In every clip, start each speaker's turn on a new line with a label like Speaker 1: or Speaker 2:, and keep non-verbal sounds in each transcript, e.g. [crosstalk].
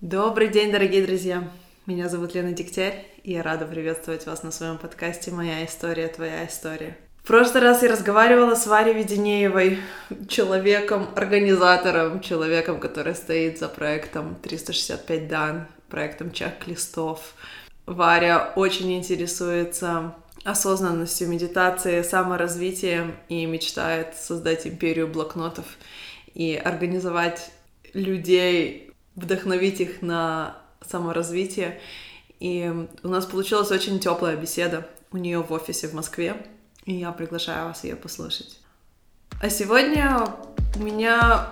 Speaker 1: Добрый день, дорогие друзья! Меня зовут Лена Дегтярь, и я рада приветствовать вас на своем подкасте «Моя история, твоя история». В прошлый раз я разговаривала с Варей Веденеевой, человеком-организатором, человеком, который стоит за проектом 365 дан, проектом чек-листов. Варя очень интересуется осознанностью, медитацией, саморазвитием и мечтает создать империю блокнотов и организовать людей, вдохновить их на саморазвитие. И у нас получилась очень теплая беседа у нее в офисе в Москве, и я приглашаю вас ее послушать. А сегодня у меня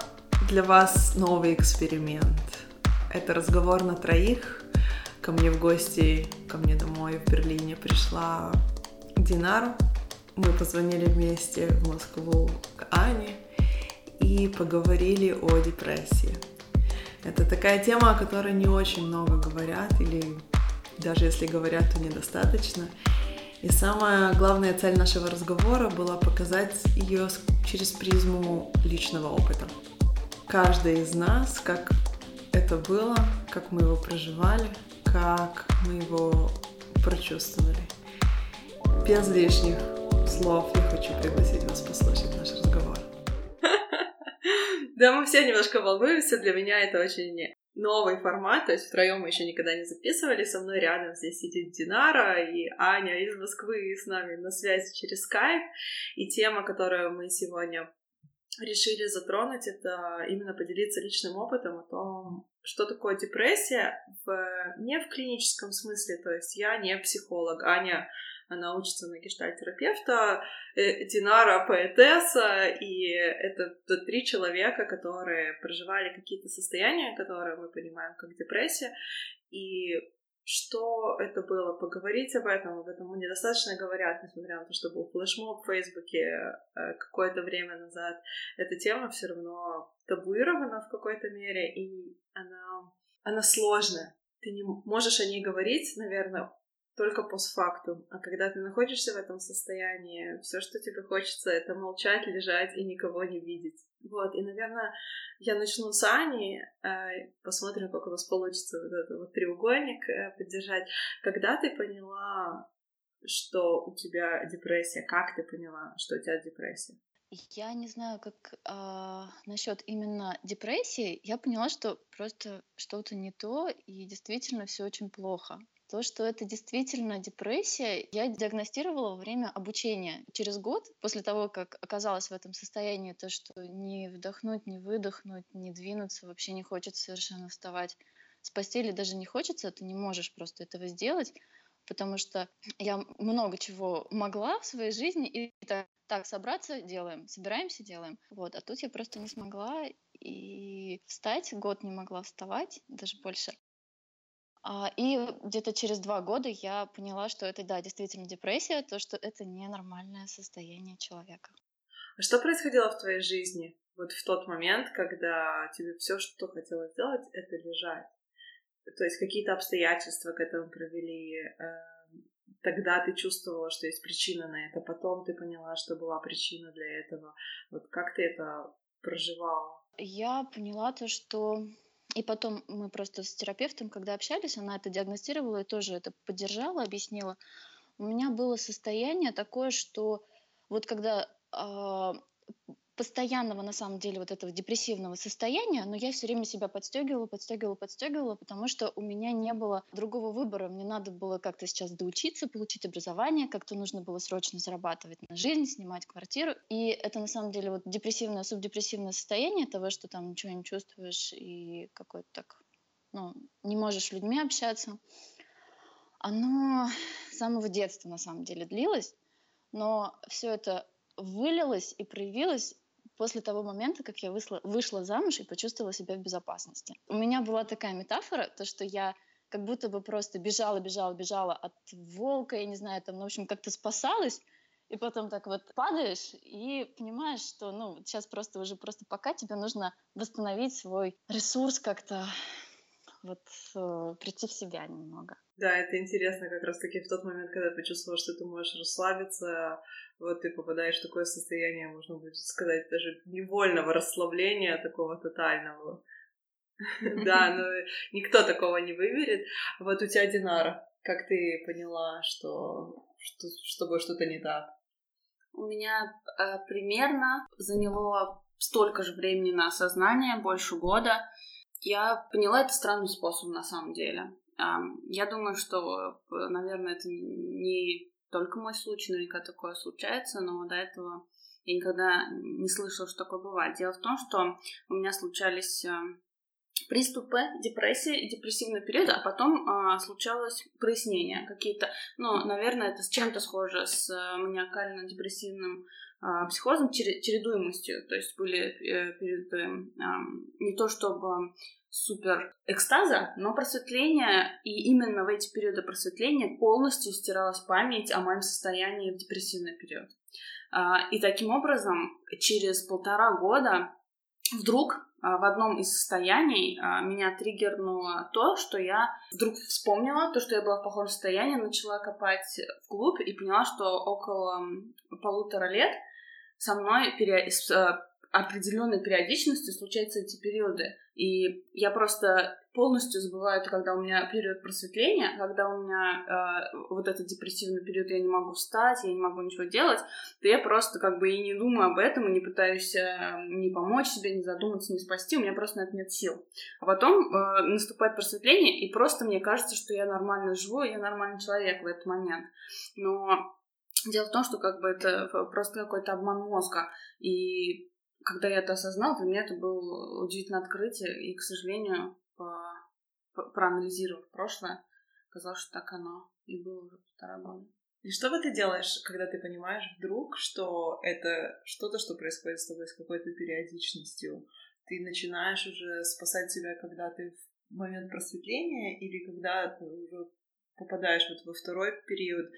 Speaker 1: для вас новый эксперимент. Это разговор на троих. Ко мне в гости, ко мне домой в Берлине пришла Динар. Мы позвонили вместе в Москву к Ане и поговорили о депрессии. Это такая тема, о которой не очень много говорят, или даже если говорят, то недостаточно. И самая главная цель нашего разговора была показать ее через призму личного опыта. Каждый из нас, как это было, как мы его проживали, как мы его прочувствовали. Без лишних слов я хочу пригласить вас послушать наш разговор. Да, мы все немножко волнуемся. Для меня это очень новый формат, то есть втроем мы еще никогда не записывали. Со мной рядом здесь сидит Динара и Аня из Москвы с нами на связи через скайп. И тема, которую мы сегодня решили затронуть, это именно поделиться личным опытом о том, что такое депрессия в, не в клиническом смысле, то есть я не психолог, Аня она учится на гештальтерапевта, э, Динара поэтесса, и это три человека, которые проживали какие-то состояния, которые мы понимаем как депрессия, и что это было, поговорить об этом, об этом недостаточно говорят, несмотря на то, что был флешмоб в Фейсбуке э, какое-то время назад. Эта тема все равно табуирована в какой-то мере, и она, она сложная. Ты не можешь о ней говорить, наверное, только постфактум. А когда ты находишься в этом состоянии, все, что тебе хочется, это молчать, лежать и никого не видеть. Вот, и, наверное, я начну с Ани, э, посмотрим, как у нас получится вот этот вот треугольник э, поддержать. Когда ты поняла, что у тебя депрессия? Как ты поняла, что у тебя депрессия?
Speaker 2: Я не знаю, как а, насчет именно депрессии. Я поняла, что просто что-то не то, и действительно все очень плохо. То, что это действительно депрессия, я диагностировала во время обучения. Через год, после того, как оказалась в этом состоянии, то, что не вдохнуть, не выдохнуть, не двинуться, вообще не хочется совершенно вставать с постели, даже не хочется, ты не можешь просто этого сделать, потому что я много чего могла в своей жизни, и так, так собраться, делаем, собираемся, делаем. Вот, а тут я просто не смогла и встать, год не могла вставать, даже больше. А, и где-то через два года я поняла, что это, да, действительно депрессия, то, что это ненормальное состояние человека.
Speaker 1: А что происходило в твоей жизни вот в тот момент, когда тебе все, что хотелось сделать, это лежать? То есть какие-то обстоятельства к этому привели, эм, тогда ты чувствовала, что есть причина на это, потом ты поняла, что была причина для этого. Вот как ты это проживала?
Speaker 2: Я поняла то, что и потом мы просто с терапевтом, когда общались, она это диагностировала и тоже это поддержала, объяснила. У меня было состояние такое, что вот когда э, постоянного, на самом деле, вот этого депрессивного состояния, но я все время себя подстегивала, подстегивала, подстегивала, потому что у меня не было другого выбора. Мне надо было как-то сейчас доучиться, получить образование, как-то нужно было срочно зарабатывать на жизнь, снимать квартиру. И это, на самом деле, вот депрессивное, субдепрессивное состояние того, что там ничего не чувствуешь и какой-то так, ну, не можешь с людьми общаться. Оно с самого детства, на самом деле, длилось, но все это вылилось и проявилось после того момента, как я вышла, вышла замуж и почувствовала себя в безопасности. У меня была такая метафора, то, что я как будто бы просто бежала, бежала, бежала от волка, я не знаю, там, ну, в общем, как-то спасалась, и потом так вот падаешь и понимаешь, что, ну, сейчас просто уже просто пока тебе нужно восстановить свой ресурс как-то, вот э, прийти в себя немного.
Speaker 1: Да, это интересно как раз-таки в тот момент, когда ты почувствовала, что ты можешь расслабиться, вот ты попадаешь в такое состояние, можно будет сказать, даже невольного расслабления, такого тотального. [laughs] Да, но никто такого не выберет. Вот у тебя, Динара, как ты поняла, что, что с тобой что-то не так?
Speaker 3: У меня э, примерно заняло столько же времени на осознание, больше года. Я поняла это странным способом на самом деле. Э, я думаю, что, э, наверное, это не только мой случай, наверняка такое случается, но до этого я никогда не слышала, что такое бывает. Дело в том, что у меня случались э, приступы депрессии, депрессивный период, а потом а, случалось прояснение какие-то, ну, наверное, это с чем-то схоже с а, маниакально-депрессивным психозом, чередуемостью, то есть были э, периоды а, не то чтобы супер экстаза, но просветление, и именно в эти периоды просветления полностью стиралась память о моем состоянии в депрессивный период. А, и таким образом, через полтора года вдруг а, в одном из состояний а, меня триггернуло то, что я вдруг вспомнила, то, что я была в плохом состоянии, начала копать вглубь и поняла, что около полутора лет со мной с определенной периодичностью случаются эти периоды. И я просто полностью забываю это, когда у меня период просветления, когда у меня э, вот этот депрессивный период, я не могу встать, я не могу ничего делать, то я просто как бы и не думаю об этом, и не пытаюсь э, не помочь себе, не задуматься, не спасти, у меня просто на это нет сил. А потом э, наступает просветление, и просто мне кажется, что я нормально живу, я нормальный человек в этот момент. Но дело в том, что как бы это просто какой-то обман мозга, и когда я это осознала, для меня это было удивительное открытие, и, к сожалению, по, по, проанализировав прошлое, казалось, что так оно и было уже полтора года.
Speaker 1: И что бы ты делаешь, когда ты понимаешь вдруг, что это что-то, что происходит с тобой с какой-то периодичностью? Ты начинаешь уже спасать себя, когда ты в момент просветления или когда ты уже попадаешь вот во второй период,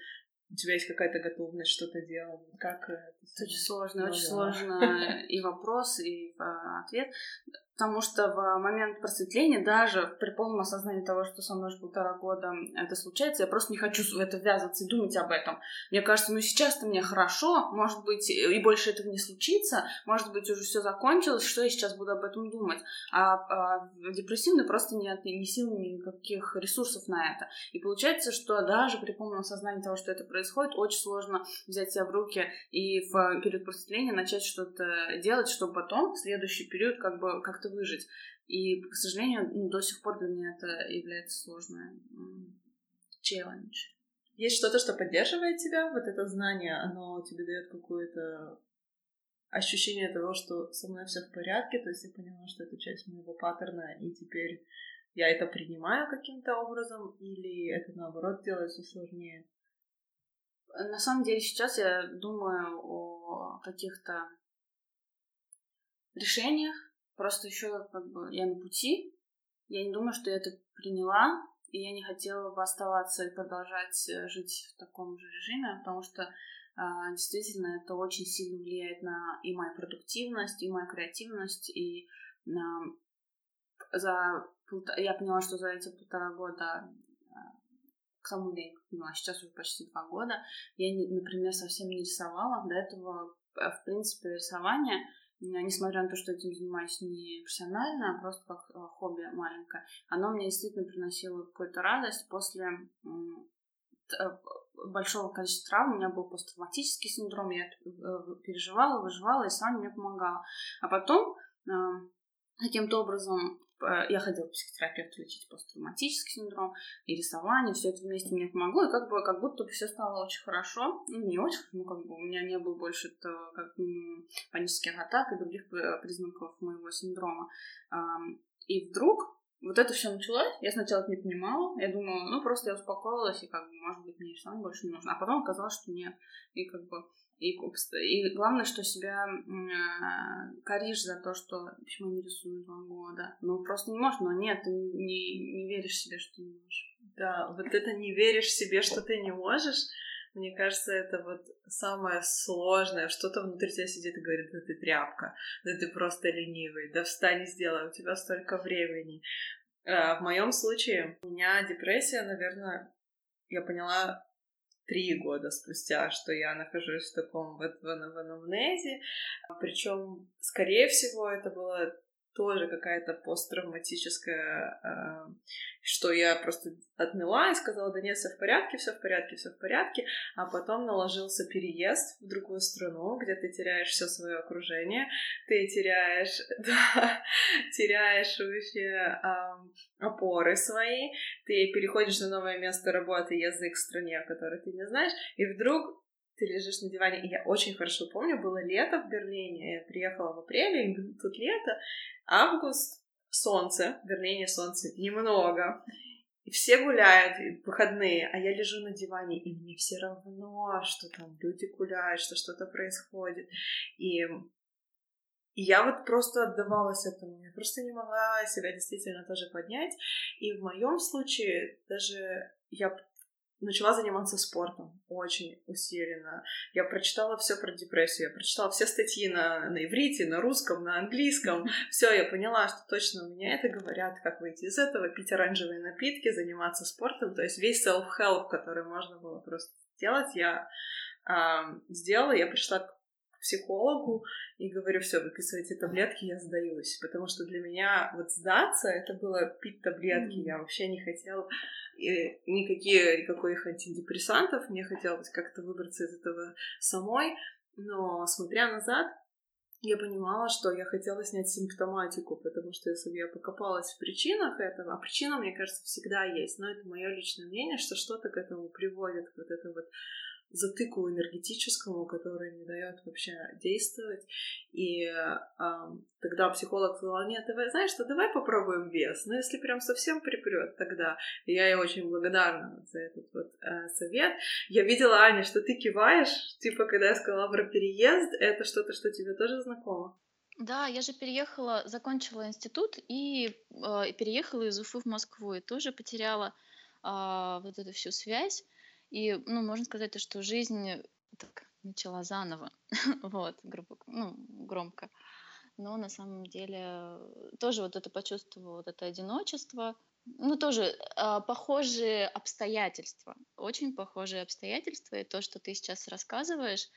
Speaker 1: у тебя есть какая-то готовность что-то делать? Как это?
Speaker 3: Очень сложно, ну, очень да. сложно и вопрос, и а, ответ. Потому что в момент просветления, даже при полном осознании того, что со мной уже полтора года это случается, я просто не хочу в это ввязываться и думать об этом. Мне кажется, ну сейчас-то мне хорошо, может быть, и больше этого не случится, может быть, уже все закончилось, что я сейчас буду об этом думать. А, а депрессивный просто нет ни сил, ни никаких ресурсов на это. И получается, что даже при полном осознании того, что это происходит, очень сложно взять себя в руки и в период просветления начать что-то делать, чтобы потом, в следующий период, как бы как-то выжить. И, к сожалению, ну, до сих пор для меня это является сложным челлендж.
Speaker 1: Есть что-то, что поддерживает тебя, вот это знание, оно тебе дает какое-то ощущение того, что со мной все в порядке, то есть я поняла, что это часть моего паттерна, и теперь я это принимаю каким-то образом, или это наоборот делает все сложнее?
Speaker 3: На самом деле сейчас я думаю о каких-то решениях, Просто еще как бы я на пути. Я не думаю, что я это приняла, и я не хотела бы оставаться и продолжать э, жить в таком же режиме, потому что э, действительно это очень сильно влияет на и мою продуктивность, и мою креативность, и на за я поняла, что за эти полтора года э, к самому времени, ну, а сейчас уже почти два года, я, например, совсем не рисовала. До этого, э, в принципе, рисование несмотря на то, что этим занимаюсь не профессионально, а просто как э, хобби маленькое, оно мне действительно приносило какую-то радость после э, большого количества травм. У меня был посттравматический синдром, я э, переживала, выживала, и сама мне помогала. А потом каким-то образом я ходила к психотерапевту лечить посттравматический синдром и рисование, все это вместе мне помогло, и как бы как будто бы все стало очень хорошо, ну не очень, ну как бы у меня не было больше этого, как панических атак и других признаков моего синдрома. И вдруг вот это все началось, я сначала это не понимала, я думала, ну просто я успокоилась, и как бы, может быть, мне самое больше не нужно. А потом оказалось, что нет. И как бы и, и главное, что себя э, коришь за то, что почему не рисую два года. Ну, просто не можешь, но нет, ты не, не веришь себе, что не можешь.
Speaker 1: Да, вот это не веришь себе, что ты не можешь, мне кажется, это вот самое сложное. Что-то внутри тебя сидит и говорит, да ты тряпка, да ты просто ленивый, да встань и сделай, у тебя столько времени. А в моем случае у меня депрессия, наверное, я поняла три года спустя, что я нахожусь в таком вот в, в анамнезе. Причем, скорее всего, это было тоже какая-то посттравматическая, э, что я просто отмела и сказала, да нет, все в порядке, все в порядке, все в порядке, а потом наложился переезд в другую страну, где ты теряешь все свое окружение, ты теряешь, [laughs] да, теряешь вообще опоры свои, ты переходишь на новое место работы, язык в стране, который ты не знаешь, и вдруг ты лежишь на диване. И я очень хорошо помню, было лето в Берлине, я приехала в апреле, и тут лето, август, солнце, в Берлине солнца немного. И все гуляют, выходные, а я лежу на диване, и мне все равно, что там люди гуляют, что что-то происходит. И и я вот просто отдавалась этому, я просто не могла себя действительно тоже поднять. И в моем случае даже я начала заниматься спортом очень усиленно. Я прочитала все про депрессию, я прочитала все статьи на, на иврите, на русском, на английском. [laughs] Все, я поняла, что точно у меня это говорят, как выйти из этого, пить оранжевые напитки, заниматься спортом. То есть весь self-help, который можно было просто сделать, я э, сделала. Я пришла к психологу и говорю, все, выписывайте таблетки, я сдаюсь. Потому что для меня вот сдаться, это было пить таблетки. Mm-hmm. Я вообще не хотела и никакие, никаких антидепрессантов. Мне хотелось как-то выбраться из этого самой. Но смотря назад, я понимала, что я хотела снять симптоматику, потому что если бы я покопалась в причинах этого, а причина, мне кажется, всегда есть, но это мое личное мнение, что что-то к этому приводит, вот это вот затыку энергетическому, который не дает вообще действовать. И э, тогда психолог сказал, нет, давай, знаешь что, давай попробуем вес. Но если прям совсем припрет, тогда я ей очень благодарна за этот вот э, совет. Я видела, Аня, что ты киваешь, типа, когда я сказала про переезд, это что-то, что тебе тоже знакомо?
Speaker 2: Да, я же переехала, закончила институт и э, переехала из Уфы в Москву и тоже потеряла э, вот эту всю связь. И, ну, можно сказать, то, что жизнь так начала заново, [laughs] вот, грубо, ну, громко. Но на самом деле тоже вот это почувствовала, вот это одиночество. Ну, тоже э, похожие обстоятельства, очень похожие обстоятельства. И то, что ты сейчас рассказываешь,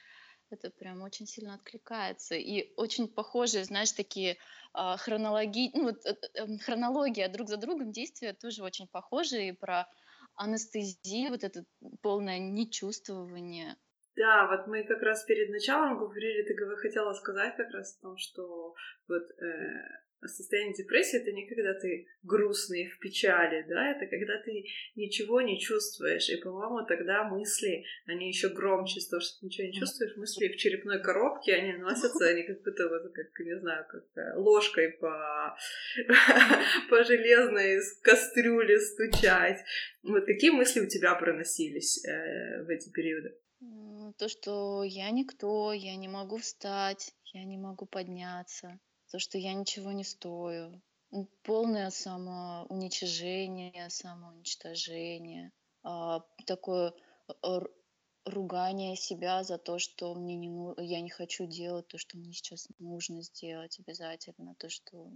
Speaker 2: это прям очень сильно откликается. И очень похожие, знаешь, такие э, хронологии, ну, вот, э, э, хронология друг за другом действия тоже очень похожие. И про анестезия, вот это полное нечувствование.
Speaker 1: Да, вот мы как раз перед началом говорили, ты хотела сказать как раз о том, что вот э, состояние депрессии это не когда ты грустный в печали, да, это когда ты ничего не чувствуешь. И, по-моему, тогда мысли, они еще громче, того, что ты ничего не чувствуешь, мысли в черепной коробке, они носятся, они как будто вот, как, не знаю, как э, ложкой по, [laughs] по железной кастрюле стучать. Вот какие мысли у тебя проносились э, в эти периоды?
Speaker 2: То, что я никто, я не могу встать, я не могу подняться то, что я ничего не стою, полное самоуничижение, самоуничтожение, а, такое ругание себя за то, что мне не ну, я не хочу делать то, что мне сейчас нужно сделать обязательно, то, что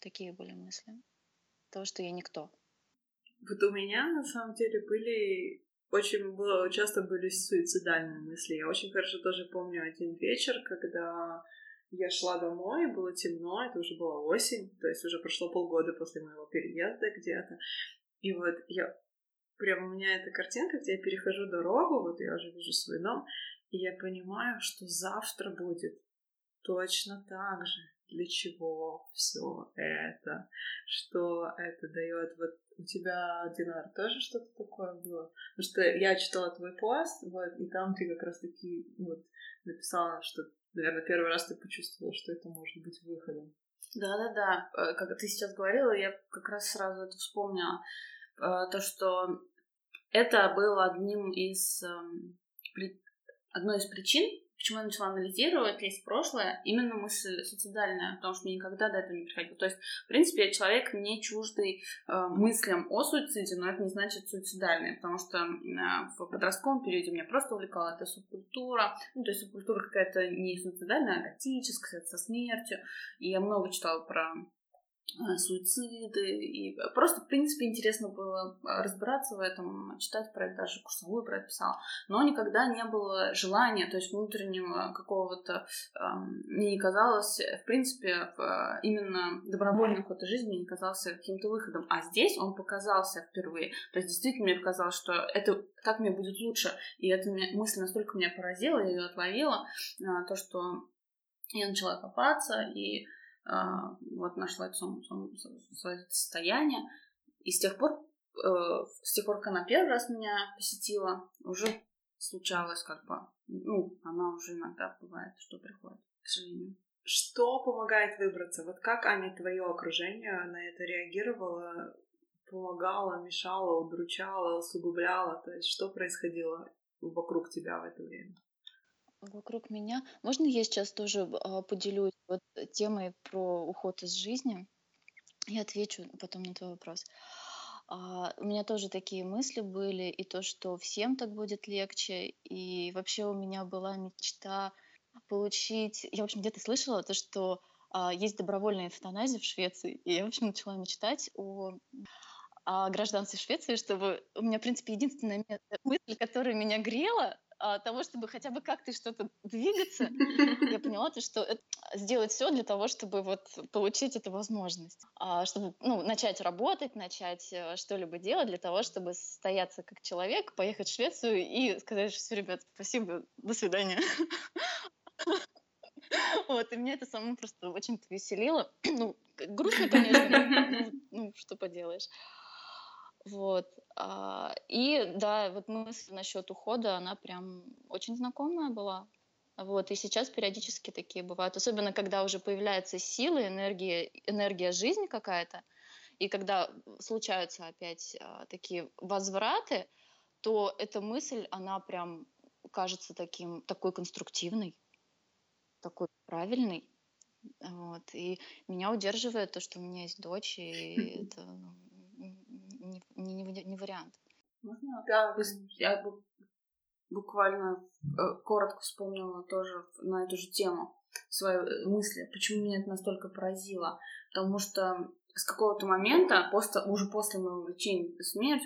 Speaker 2: такие были мысли, то, что я никто.
Speaker 1: Вот у меня на самом деле были очень было, часто были суицидальные мысли. Я очень хорошо тоже помню один вечер, когда я шла домой, было темно, это уже была осень, то есть уже прошло полгода после моего переезда где-то. И вот я прям у меня эта картинка, где я перехожу дорогу, вот я уже вижу свой дом, и я понимаю, что завтра будет точно так же. Для чего все это? Что это дает? Вот у тебя, Динар, тоже что-то такое было? Потому что я читала твой пост, вот, и там ты как раз таки вот написала, что наверное, первый раз ты почувствовала, что это может быть выходом.
Speaker 3: Да-да-да, э, как ты сейчас говорила, я как раз сразу это вспомнила. Э, то, что это было одним из, эм, одной из причин, Почему я начала анализировать, лезть в прошлое? Именно мысль суицидальная, потому что мне никогда до этого не приходило. То есть, в принципе, я человек не чуждый э, мыслям о суициде, но это не значит суицидальный, потому что э, в подростковом периоде меня просто увлекала эта субкультура. Ну, то есть субкультура какая-то не суицидальная, а готическая, со смертью. И я много читала про суициды, и просто, в принципе, интересно было э, разбираться в этом, читать про это, даже курсовую про это писала, но никогда не было желания, то есть внутреннего какого-то, эм, мне не казалось, в принципе, в, именно добровольный ход жизни мне не казался каким-то выходом, а здесь он показался впервые, то есть действительно мне показалось, что это так мне будет лучше, и эта мысль настолько меня поразила, я ее отловила, э, то, что я начала копаться, и вот нашла это свое состояние. И с тех пор, э, с тех пор, как она первый раз меня посетила, уже случалось как бы, ну, она уже иногда бывает, что приходит, к сожалению.
Speaker 1: Что помогает выбраться? Вот как, Аня, твое окружение на это реагировало? Помогало, мешало, удручало, усугубляло? То есть что происходило вокруг тебя в это время?
Speaker 2: Вокруг меня. Можно я сейчас тоже а, поделюсь вот темой про уход из жизни? Я отвечу потом на твой вопрос. А, у меня тоже такие мысли были, и то, что всем так будет легче, и вообще у меня была мечта получить... Я, в общем, где-то слышала то, что а, есть добровольная эвтаназия в Швеции, и я, в общем, начала мечтать о о гражданстве Швеции, чтобы у меня, в принципе, единственная мысль, которая меня грела, того, чтобы хотя бы как-то что-то двигаться, я [laughs] поняла, то, что сделать все для того, чтобы вот получить эту возможность, а, чтобы ну, начать работать, начать э, что-либо делать для того, чтобы состояться как человек, поехать в Швецию и сказать, что все, ребят, спасибо, до свидания. [laughs] Вот, и меня это самому просто очень повеселило. [clears throat] Ну, грустно, конечно, ну, ну, что поделаешь. Вот. А, и да, вот мысль насчет ухода, она прям очень знакомая была. Вот, и сейчас периодически такие бывают, особенно когда уже появляется сила, энергия, энергия жизни какая-то, и когда случаются опять а, такие возвраты, то эта мысль, она прям кажется таким, такой конструктивной, такой правильной. Вот. И меня удерживает то, что у меня есть дочь, и это не, не, не, вариант.
Speaker 3: Можно? Да, я буквально э, коротко вспомнила тоже на эту же тему свои э, мысли, почему меня это настолько поразило. Потому что с какого-то момента, после, уже после моего лечения смерть,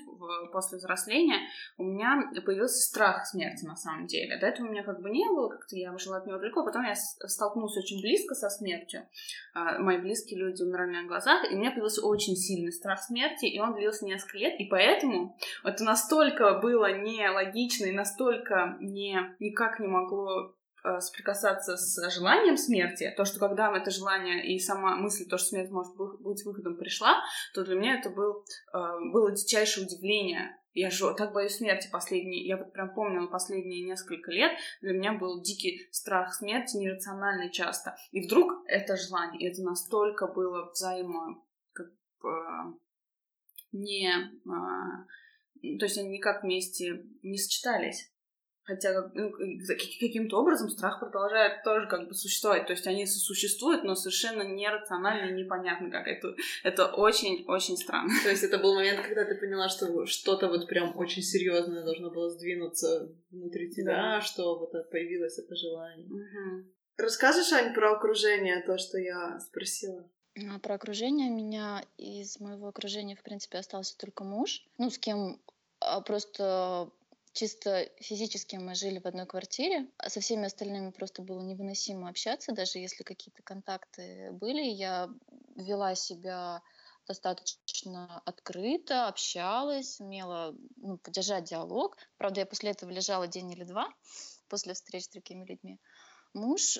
Speaker 3: после взросления, у меня появился страх смерти на самом деле. До этого у меня как бы не было, как-то я жила от него далеко, потом я столкнулась очень близко со смертью. А, мои близкие люди умирали на глазах, и у меня появился очень сильный страх смерти, и он длился несколько лет, и поэтому это настолько было нелогично и настолько не, никак не могло соприкасаться с желанием смерти, то, что когда это желание и сама мысль, то, что смерть может быть выходом, пришла, то для меня это был, э, было дичайшее удивление. Я же так боюсь смерти последние, я вот прям помнила последние несколько лет, для меня был дикий страх смерти, нерациональный часто. И вдруг это желание, и это настолько было взаимо, как бы, не... Э, то есть они никак вместе не сочетались. Хотя ну, каким-то образом страх продолжает тоже как бы существовать. То есть они существуют, но совершенно нерационально и непонятно как. Это, это очень-очень странно.
Speaker 1: То есть это был момент, когда ты поняла, что что-то вот прям очень серьезное должно было сдвинуться внутри тебя, да. что вот появилось это желание. Угу. Расскажешь, Ань, про окружение, то, что я спросила?
Speaker 2: А, про окружение меня из моего окружения, в принципе, остался только муж, ну, с кем а, просто чисто физически мы жили в одной квартире, а со всеми остальными просто было невыносимо общаться, даже если какие-то контакты были. Я вела себя достаточно открыто, общалась, умела ну, поддержать диалог. Правда, я после этого лежала день или два после встреч с другими людьми. Муж,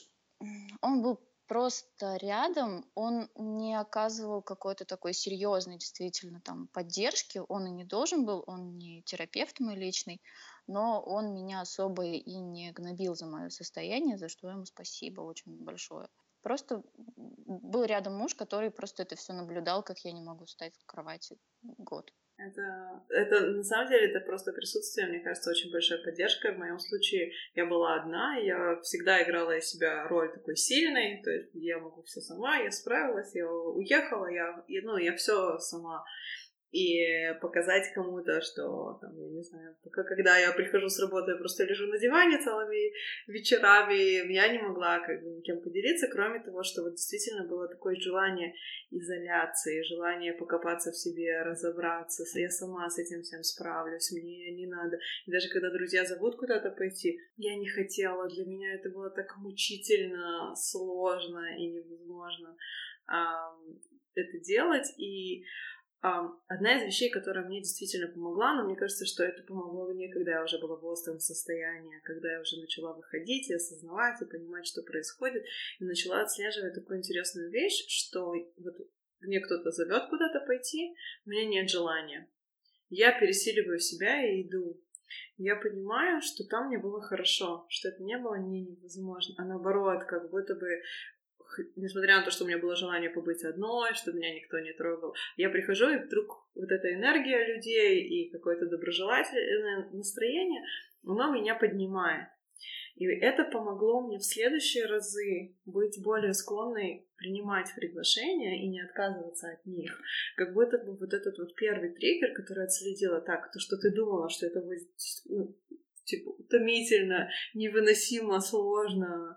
Speaker 2: он был просто рядом, он не оказывал какой-то такой серьезной действительно там поддержки, он и не должен был, он не терапевт мой личный, но он меня особо и не гнобил за мое состояние, за что ему спасибо очень большое. Просто был рядом муж, который просто это все наблюдал, как я не могу встать с кровати год.
Speaker 1: Это, это на самом деле это просто присутствие, мне кажется, очень большая поддержка. В моем случае я была одна, я всегда играла из себя роль такой сильной, то есть я могу все сама, я справилась, я уехала, я, ну, я все сама. И показать кому-то, что, там, я не знаю, пока когда я прихожу с работы, я просто лежу на диване целыми вечерами, я не могла как бы никем поделиться, кроме того, что вот действительно было такое желание изоляции, желание покопаться в себе, разобраться, я сама с этим всем справлюсь, мне не надо. И даже когда друзья зовут куда-то пойти, я не хотела, для меня это было так мучительно, сложно и невозможно это делать, и Одна из вещей, которая мне действительно помогла, но мне кажется, что это помогло мне, когда я уже была в остром состоянии, когда я уже начала выходить и осознавать, и понимать, что происходит, и начала отслеживать такую интересную вещь, что вот мне кто-то зовет куда-то пойти, у меня нет желания. Я пересиливаю себя и иду. Я понимаю, что там мне было хорошо, что это не было не невозможно, а наоборот, как будто бы несмотря на то, что у меня было желание побыть одной, что меня никто не трогал, я прихожу, и вдруг вот эта энергия людей и какое-то доброжелательное настроение, оно меня поднимает. И это помогло мне в следующие разы быть более склонной принимать приглашения и не отказываться от них. Как будто бы вот этот вот первый триггер, который отследила так, то, что ты думала, что это будет ну, типа утомительно, невыносимо сложно,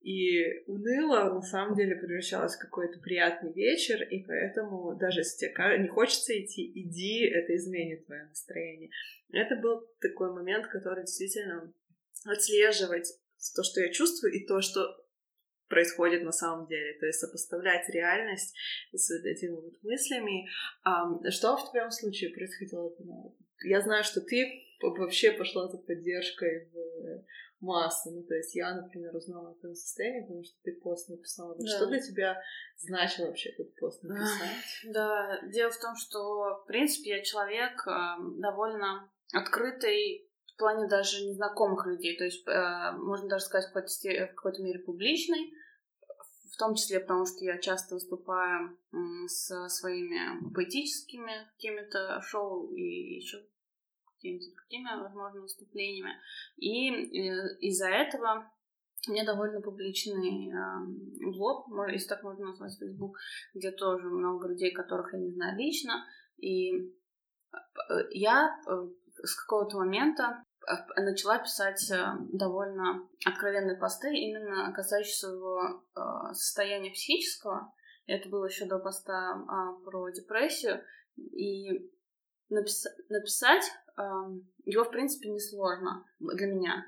Speaker 1: и уныло на самом деле превращалось в какой-то приятный вечер, и поэтому даже если тебе не хочется идти, иди, это изменит твое настроение. Это был такой момент, который действительно отслеживать то, что я чувствую, и то, что происходит на самом деле, то есть сопоставлять реальность с вот этими вот мыслями. Что в твоем случае происходило? Я знаю, что ты вообще пошла за поддержкой в массы. Ну, то есть я, например, узнала о твоем состоянии, потому что ты пост написала. Да. Что для тебя значил вообще этот пост написать? [laughs]
Speaker 3: Да, дело в том, что, в принципе, я человек э, довольно открытый в плане даже незнакомых людей. То есть, э, можно даже сказать, в какой-то, в какой-то мере публичный. В том числе потому, что я часто выступаю со своими поэтическими какими-то шоу и еще какими-то другими, возможно, выступлениями. И э, из-за этого у меня довольно публичный э, блог, если так можно назвать, Facebook, где тоже много людей, которых я не знаю лично. И э, я э, с какого-то момента начала писать довольно откровенные посты, именно касающиеся своего состояния психического. Это было еще до поста а, про депрессию. И напис... написать его, в принципе, несложно для меня.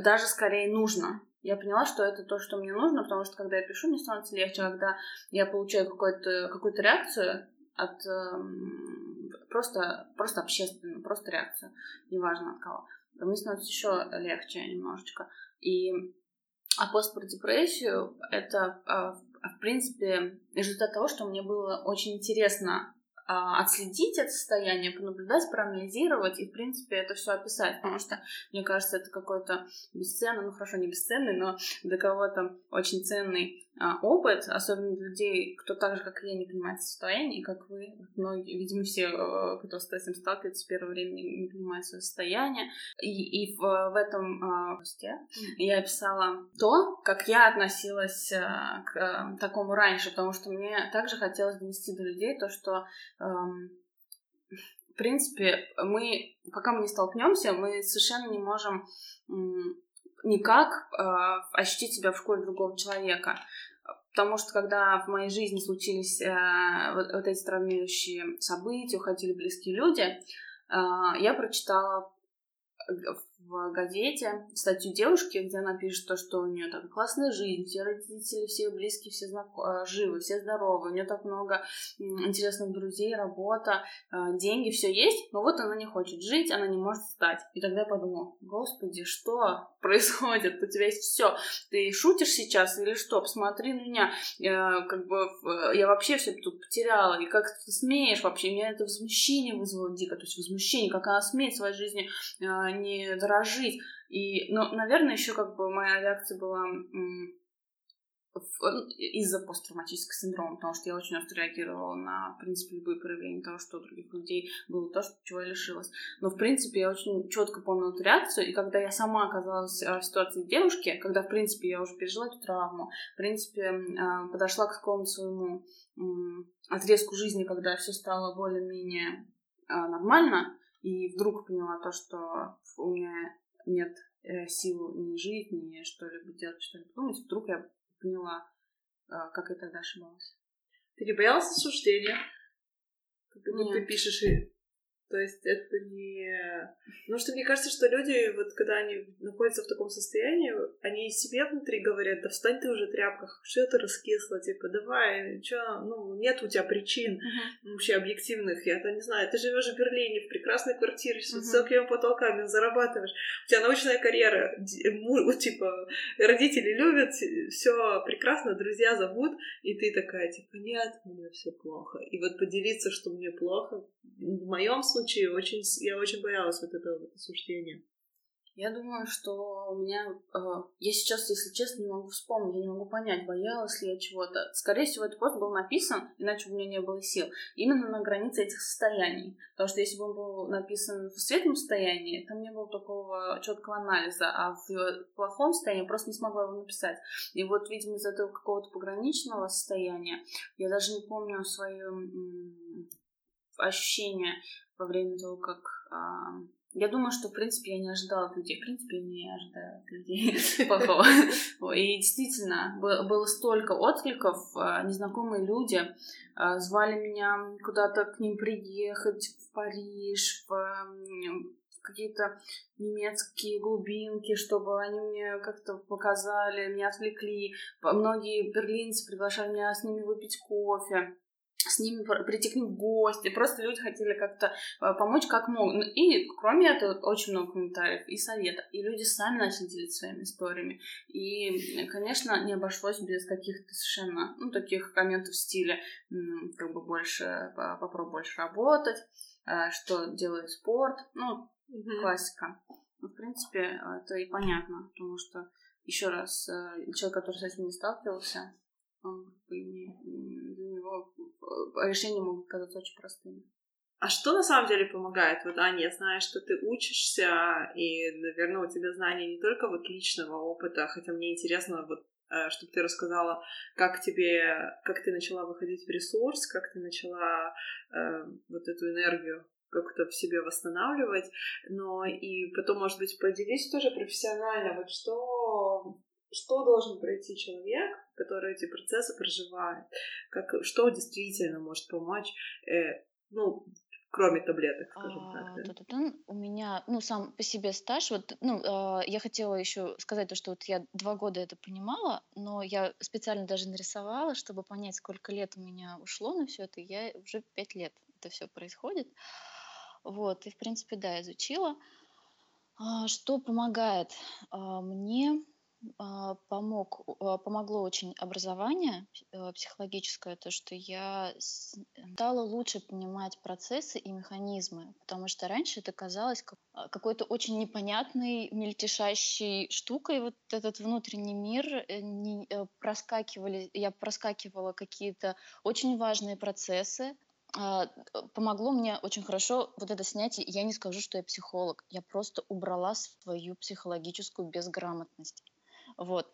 Speaker 3: Даже скорее нужно. Я поняла, что это то, что мне нужно, потому что когда я пишу, мне становится легче, когда я получаю какую-то какую реакцию от просто, просто общественную, просто реакцию, неважно от кого. Мне становится еще легче немножечко. И а пост про депрессию — это, а, в принципе, результат того, что мне было очень интересно а, отследить это состояние, понаблюдать, проанализировать и, в принципе, это все описать, потому что, мне кажется, это какой-то бесценный, ну хорошо, не бесценный, но для кого-то очень ценный опыт, особенно для людей, кто так же, как и я, не понимает состояние, и как вы, многие, видимо, все, э, кто с этим сталкивается, в первое время не, понимают свое состояние. И, и в, в этом а, посте я описала то, как я относилась а, к а, такому раньше, потому что мне также хотелось донести до людей то, что эм, в принципе, мы, пока мы не столкнемся, мы совершенно не можем никак э, ощутить себя в шкуре другого человека. Потому что когда в моей жизни случились э, вот, вот эти травмирующие события, уходили близкие люди, э, я прочитала в газете статью девушки, где она пишет то, что у нее так классная жизнь, все родители, все близкие, все знакомые, живы, все здоровы, у нее так много интересных друзей, работа, э, деньги, все есть, но вот она не хочет жить, она не может встать. И тогда я подумала, господи, что происходит? У тебя есть все. Ты шутишь сейчас или что? Посмотри на меня. Я, как бы, я вообще все тут потеряла. И как ты смеешь вообще? Меня это возмущение вызвало дико. То есть возмущение, как она смеет в своей жизни э, не дорожить. И, ну, наверное, еще как бы моя реакция была из-за посттравматического синдрома, потому что я очень остро реагировала на, в принципе, любые проявления того, что у других людей было то, что, чего я лишилась. Но, в принципе, я очень четко помнила эту реакцию, и когда я сама оказалась а, в ситуации девушки, когда, в принципе, я уже пережила эту травму, в принципе, а, подошла к какому-то своему отрезку жизни, когда все стало более-менее а, нормально, и вдруг поняла то, что у меня нет э, сил ни жить, ни что-либо делать, что-либо думать, вдруг я поняла, а, как я тогда ошибалась.
Speaker 1: Ты не боялась осуждения? Как будто ты пишешь то есть это не... Потому что мне кажется, что люди, вот когда они находятся в таком состоянии, они себе внутри говорят, да встань ты уже тряпка, что это раскисло, типа, давай, что, ну, нет у тебя причин uh-huh. вообще объективных, я-то не знаю, ты живешь в Берлине, в прекрасной квартире, с высокими uh-huh. потолками, зарабатываешь, у тебя научная карьера, типа, родители любят, все прекрасно, друзья зовут, и ты такая, типа, нет, мне все плохо. И вот поделиться, что мне плохо, в моем случае очень, я очень боялась вот этого вот осуждения.
Speaker 3: Я думаю, что у меня... Э, я сейчас, если честно, не могу вспомнить, я не могу понять, боялась ли я чего-то. Скорее всего, этот пост был написан, иначе у меня не было сил, именно на границе этих состояний. Потому что если бы он был написан в светлом состоянии, там не было такого четкого анализа, а в плохом состоянии просто не смогла его написать. И вот, видимо, из этого какого-то пограничного состояния, я даже не помню свое ощущение во время того, как... А, я думаю, что, в принципе, я не ожидала от людей. В принципе, я не ожидаю от людей [laughs] плохого. И действительно, было столько откликов. А, незнакомые люди а, звали меня куда-то к ним приехать в Париж, в какие-то немецкие глубинки, чтобы они мне как-то показали, меня отвлекли. Многие берлинцы приглашали меня с ними выпить кофе с ними прийти к ним в гости. Просто люди хотели как-то э, помочь как могут. Ну, и кроме этого, очень много комментариев и советов. И люди сами начали делиться своими историями. И, конечно, не обошлось без каких-то совершенно, ну, таких комментов в стиле, как бы больше, попробуй больше работать, э, что делает спорт. Ну, mm-hmm. классика. Ну, в принципе, это и понятно, потому что, еще раз, э, человек, который с этим не сталкивался, он для него решения могут казаться очень простыми.
Speaker 1: А что на самом деле помогает? Вот, Аня, я знаю, что ты учишься, и, наверное, у тебя знания не только вот личного опыта, хотя мне интересно вот э, чтобы ты рассказала, как тебе, как ты начала выходить в ресурс, как ты начала э, вот эту энергию как-то в себе восстанавливать, но и потом, может быть, поделись тоже профессионально, вот что, что должен пройти человек, который эти процессы проживает, как, что действительно может помочь, э, ну, кроме таблеток, скажем а, так. Да?
Speaker 2: У меня, ну, сам по себе стаж, вот, ну, э, я хотела еще сказать то, что вот я два года это понимала, но я специально даже нарисовала, чтобы понять, сколько лет у меня ушло на все это, я уже пять лет это все происходит. Вот, и, в принципе, да, изучила. А, что помогает? А, мне помог, а, помогло очень образование э, психологическое, то, что я стала лучше понимать процессы и механизмы, потому что раньше это казалось а, какой-то очень непонятной, мельтешащей штукой, вот этот внутренний мир, э, не, э, проскакивали, я проскакивала какие-то очень важные процессы, помогло мне очень хорошо вот это снятие. Я не скажу, что я психолог, я просто убрала свою психологическую безграмотность. Вот.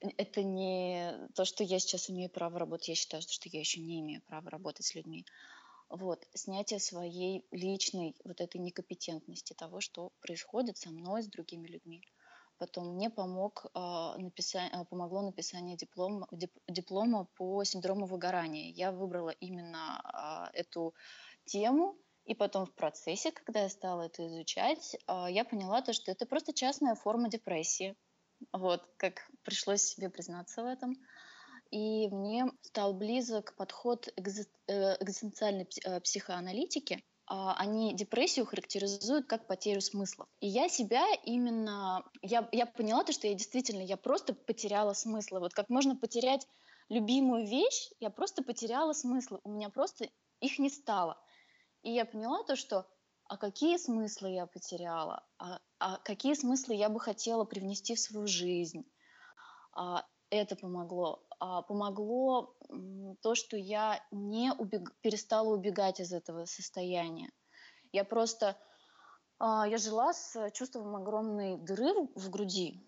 Speaker 2: Это не то, что я сейчас имею право работать. Я считаю, что я еще не имею права работать с людьми. Вот. Снятие своей личной вот этой некомпетентности того, что происходит со мной, с другими людьми. Потом мне помог, э, написа... помогло написание диплома, дип... диплома по синдрому выгорания. Я выбрала именно э, эту тему, и потом в процессе, когда я стала это изучать, э, я поняла то, что это просто частная форма депрессии. Вот, как пришлось себе признаться в этом. И мне стал близок подход э, экзистенциальной э, психоаналитики. А, они депрессию характеризуют как потерю смысла. И я себя именно... Я, я поняла то, что я действительно, я просто потеряла смысл. Вот как можно потерять любимую вещь, я просто потеряла смысл. У меня просто их не стало. И я поняла то, что а какие смыслы я потеряла, а, а какие смыслы я бы хотела привнести в свою жизнь. А, это помогло. а, помогло то, что я не убег... перестала убегать из этого состояния. Я просто... А, я жила с чувством огромной дыры в груди,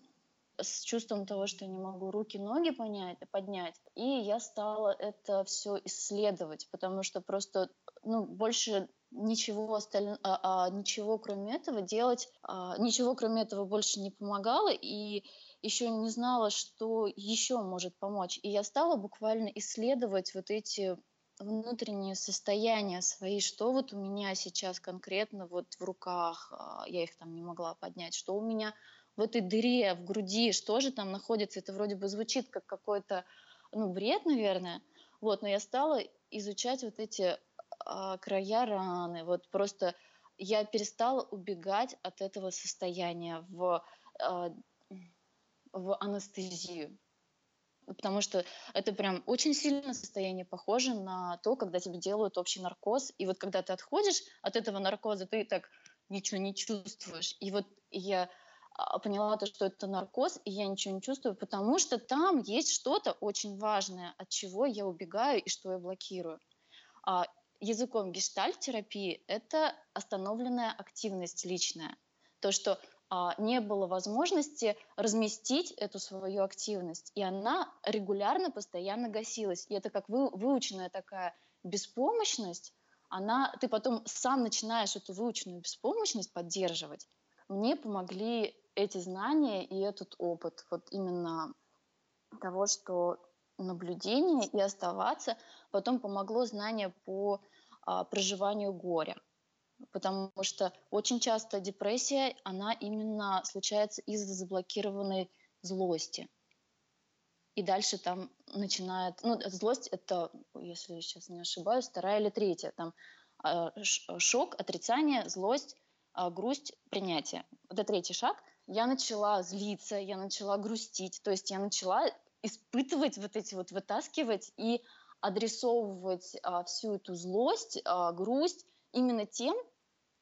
Speaker 2: с чувством того, что я не могу руки, ноги понять, поднять. И я стала это все исследовать, потому что просто ну, больше ничего остального, а, а, ничего кроме этого делать, а, ничего кроме этого больше не помогало, и еще не знала, что еще может помочь. И я стала буквально исследовать вот эти внутренние состояния свои, что вот у меня сейчас конкретно вот в руках, а, я их там не могла поднять, что у меня в этой дыре в груди, что же там находится, это вроде бы звучит как какой-то, ну, бред, наверное, вот, но я стала изучать вот эти а, края раны, вот просто я перестала убегать от этого состояния в, а, в анестезию. Потому что это прям очень сильно состояние похоже на то, когда тебе делают общий наркоз. И вот когда ты отходишь от этого наркоза, ты так ничего не чувствуешь. И вот я а, поняла то, что это наркоз, и я ничего не чувствую, потому что там есть что-то очень важное, от чего я убегаю и что я блокирую. Языком гештальт-терапии это остановленная активность личная. То, что а, не было возможности разместить эту свою активность, и она регулярно, постоянно гасилась. И это как вы, выученная такая беспомощность, она, ты потом сам начинаешь эту выученную беспомощность поддерживать. Мне помогли эти знания и этот опыт, вот именно того, что наблюдение и оставаться. Потом помогло знание по а, проживанию горя потому что очень часто депрессия, она именно случается из-за заблокированной злости. И дальше там начинает, ну, злость это, если я сейчас не ошибаюсь, вторая или третья, там а, шок, отрицание, злость, а, грусть, принятие. Это третий шаг. Я начала злиться, я начала грустить, то есть я начала испытывать вот эти вот, вытаскивать и адресовывать а, всю эту злость, а, грусть именно тем,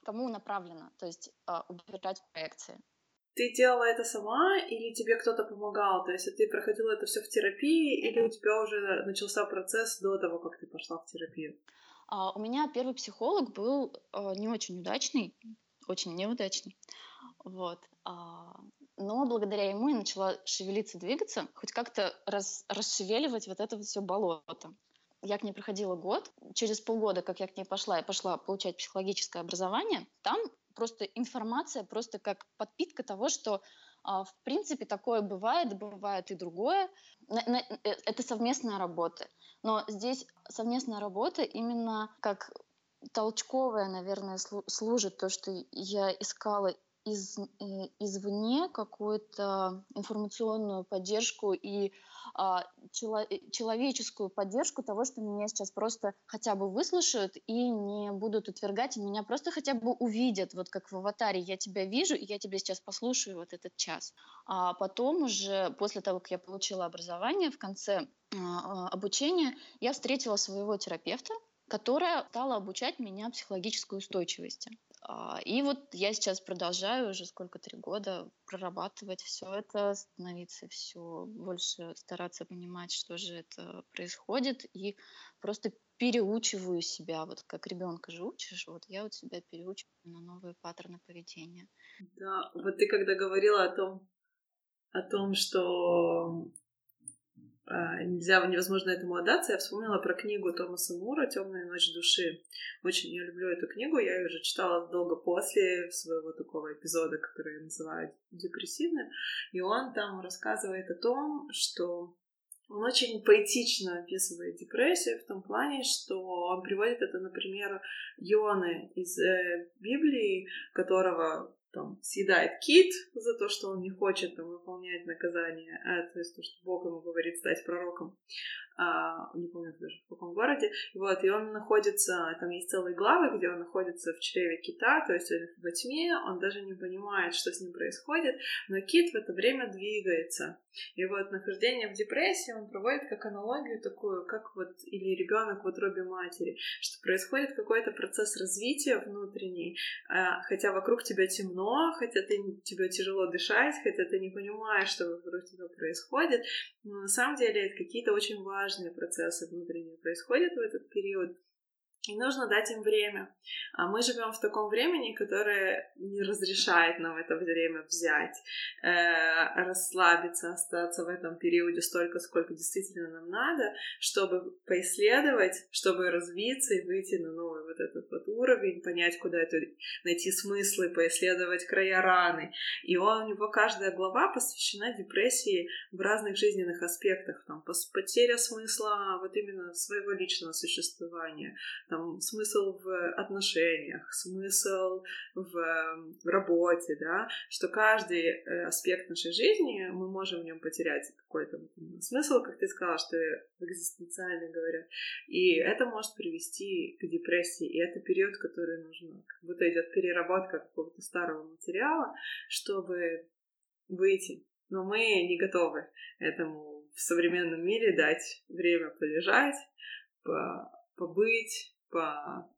Speaker 2: кому направлено, то есть а, убирать проекции.
Speaker 1: Ты делала это сама или тебе кто-то помогал? То есть ты проходила это все в терапии или у тебя уже начался процесс до того, как ты пошла в терапию?
Speaker 2: А, у меня первый психолог был а, не очень удачный, очень неудачный. Вот. А, но благодаря ему я начала шевелиться, двигаться, хоть как-то рас, расшевеливать вот это все болото я к ней проходила год. Через полгода, как я к ней пошла, я пошла получать психологическое образование. Там просто информация, просто как подпитка того, что а, в принципе такое бывает, бывает и другое. Э, это совместная работа. Но здесь совместная работа именно как толчковая, наверное, служит то, что я искала из, э, извне какую-то информационную поддержку и а, чело, э, человеческую поддержку того, что меня сейчас просто хотя бы выслушают и не будут отвергать, и меня просто хотя бы увидят, вот как в аватаре, я тебя вижу, и я тебя сейчас послушаю вот этот час. А потом уже, после того, как я получила образование, в конце а, а обучения, я встретила своего терапевта, которая стала обучать меня психологической устойчивости. А, и вот я сейчас продолжаю уже сколько, три года прорабатывать все это, становиться все больше, стараться понимать, что же это происходит, и просто переучиваю себя, вот как ребенка же учишь, вот я вот себя переучиваю на новые паттерны поведения.
Speaker 1: Да, вот ты когда говорила о том, о том, что нельзя, невозможно этому отдаться, я вспомнила про книгу Томаса Мура «Темная ночь души». Очень я люблю эту книгу, я ее уже читала долго после своего такого эпизода, который я называю депрессивным, и он там рассказывает о том, что он очень поэтично описывает депрессию в том плане, что он приводит это, например, Ионы из э, Библии, которого там, съедает кит за то, что он не хочет там, выполнять наказание, а, то есть то, что Бог ему говорит стать пророком не помню даже в каком городе, вот, и он находится, там есть целые главы, где он находится в чреве кита, то есть он во тьме, он даже не понимает, что с ним происходит, но кит в это время двигается. И вот нахождение в депрессии он проводит как аналогию такую, как вот, или ребенок в утробе матери, что происходит какой-то процесс развития внутренний, а, хотя вокруг тебя темно, хотя ты, тебе тяжело дышать, хотя ты не понимаешь, что вокруг тебя происходит. Но на самом деле это какие-то очень важные процессы внутренние происходят в этот период. И нужно дать им время. А мы живем в таком времени, которое не разрешает нам это время взять, э, расслабиться, остаться в этом периоде столько, сколько действительно нам надо, чтобы поисследовать, чтобы развиться и выйти на новый вот этот вот уровень, понять, куда это найти смыслы, поисследовать края раны. И он, у него каждая глава посвящена депрессии в разных жизненных аспектах. Там потеря смысла вот именно своего личного существования, там, смысл в отношениях, смысл в, работе, да, что каждый э, аспект нашей жизни мы можем в нем потерять какой-то смысл, как ты сказала, что экзистенциально говорят, и это может привести к депрессии, и это период, который нужно, как будто идет переработка какого-то старого материала, чтобы выйти. Но мы не готовы этому в современном мире дать время полежать, побыть,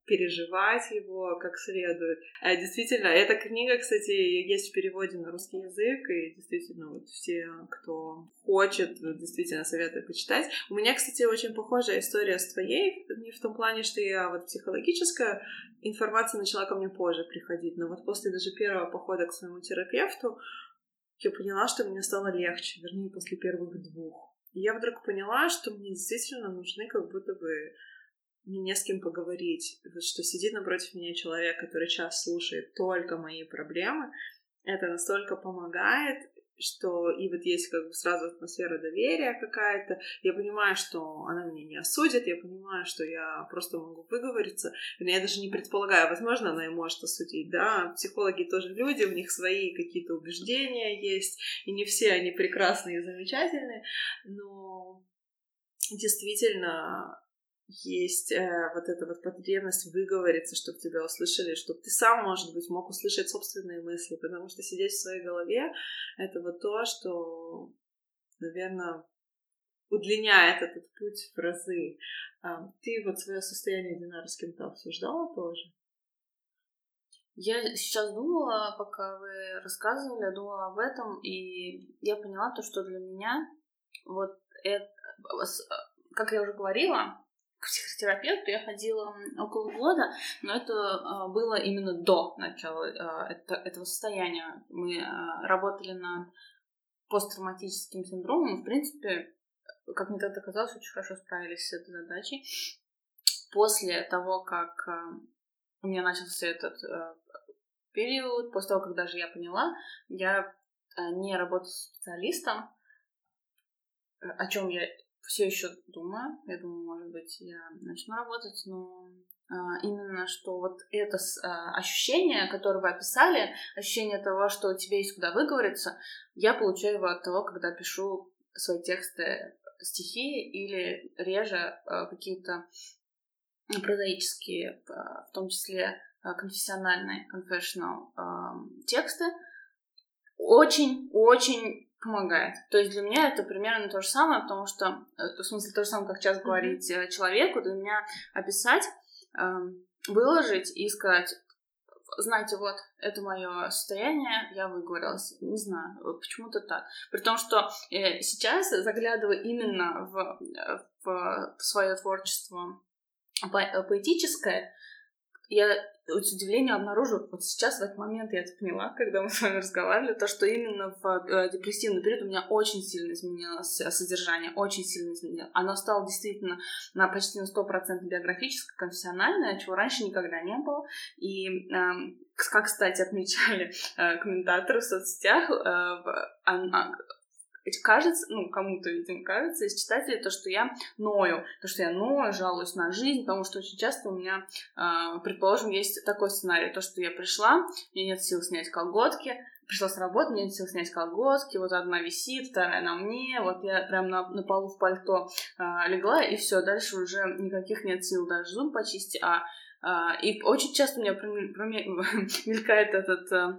Speaker 1: переживать его как следует. А действительно, эта книга, кстати, есть в переводе на русский язык, и действительно, вот все, кто хочет, действительно советую почитать. У меня, кстати, очень похожая история с твоей, не в том плане, что я вот психологическая, информация начала ко мне позже приходить, но вот после даже первого похода к своему терапевту я поняла, что мне стало легче, вернее, после первых двух. И я вдруг поняла, что мне действительно нужны как будто бы мне не с кем поговорить, что сидит напротив меня человек, который час слушает только мои проблемы, это настолько помогает, что и вот есть как бы сразу атмосфера доверия какая-то, я понимаю, что она меня не осудит, я понимаю, что я просто могу выговориться, я даже не предполагаю, возможно, она и может осудить, да, психологи тоже люди, у них свои какие-то убеждения есть, и не все они прекрасные и замечательные, но действительно есть э, вот эта вот потребность выговориться, чтобы тебя услышали, чтобы ты сам, может быть, мог услышать собственные мысли, потому что сидеть в своей голове — это вот то, что, наверное, удлиняет этот путь в разы. А, ты вот свое состояние, Динара, с кем-то обсуждала тоже?
Speaker 3: Я сейчас думала, пока вы рассказывали, я думала об этом, и я поняла то, что для меня вот это, как я уже говорила, к психотерапевту я ходила около года, но это а, было именно до начала а, этого состояния. Мы а, работали над посттравматическим синдромом, в принципе, как мне тогда казалось, очень хорошо справились с этой задачей. После того, как у меня начался этот период, после того, как даже я поняла, я не работаю специалистом, о чем я все еще думаю. Я думаю, может быть, я начну работать, но а, именно что вот это а, ощущение, которое вы описали, ощущение того, что у тебя есть куда выговориться, я получаю его от того, когда пишу свои тексты, стихи или реже а, какие-то прозаические, в том числе конфессиональные, confessional тексты, очень-очень помогает. То есть для меня это примерно то же самое, потому что, э, в смысле, то же самое, как сейчас говорить mm-hmm. человеку, для меня описать, эм, выложить и сказать, знаете, вот, это мое состояние, я выговорилась. Не знаю, почему-то так. При том, что э, сейчас, заглядывая именно в, в свое творчество по поэтическое, я с удивлением обнаружу, вот сейчас, в этот момент я это поняла, [laughs] когда мы с вами разговаривали, то, что именно в э, депрессивный период у меня очень сильно изменилось э, содержание, очень сильно изменилось. Оно стало действительно на почти на 100% биографическое, конфессиональное, чего раньше никогда не было. И э, как, кстати, отмечали э, комментаторы в соцсетях, э, а, кажется, ну, кому-то, видимо, кажется из читателей, то, что я ною, то, что я ною, жалуюсь на жизнь, потому что очень часто у меня, э, предположим, есть такой сценарий, то, что я пришла, мне нет сил снять колготки, пришла с работы, мне сил снять колготки, вот одна висит, вторая на мне, вот я прям на, на полу в пальто э, легла, и все, дальше уже никаких нет сил даже зуб почистить, а Uh, и очень часто у меня [laughs] мелькает этот uh,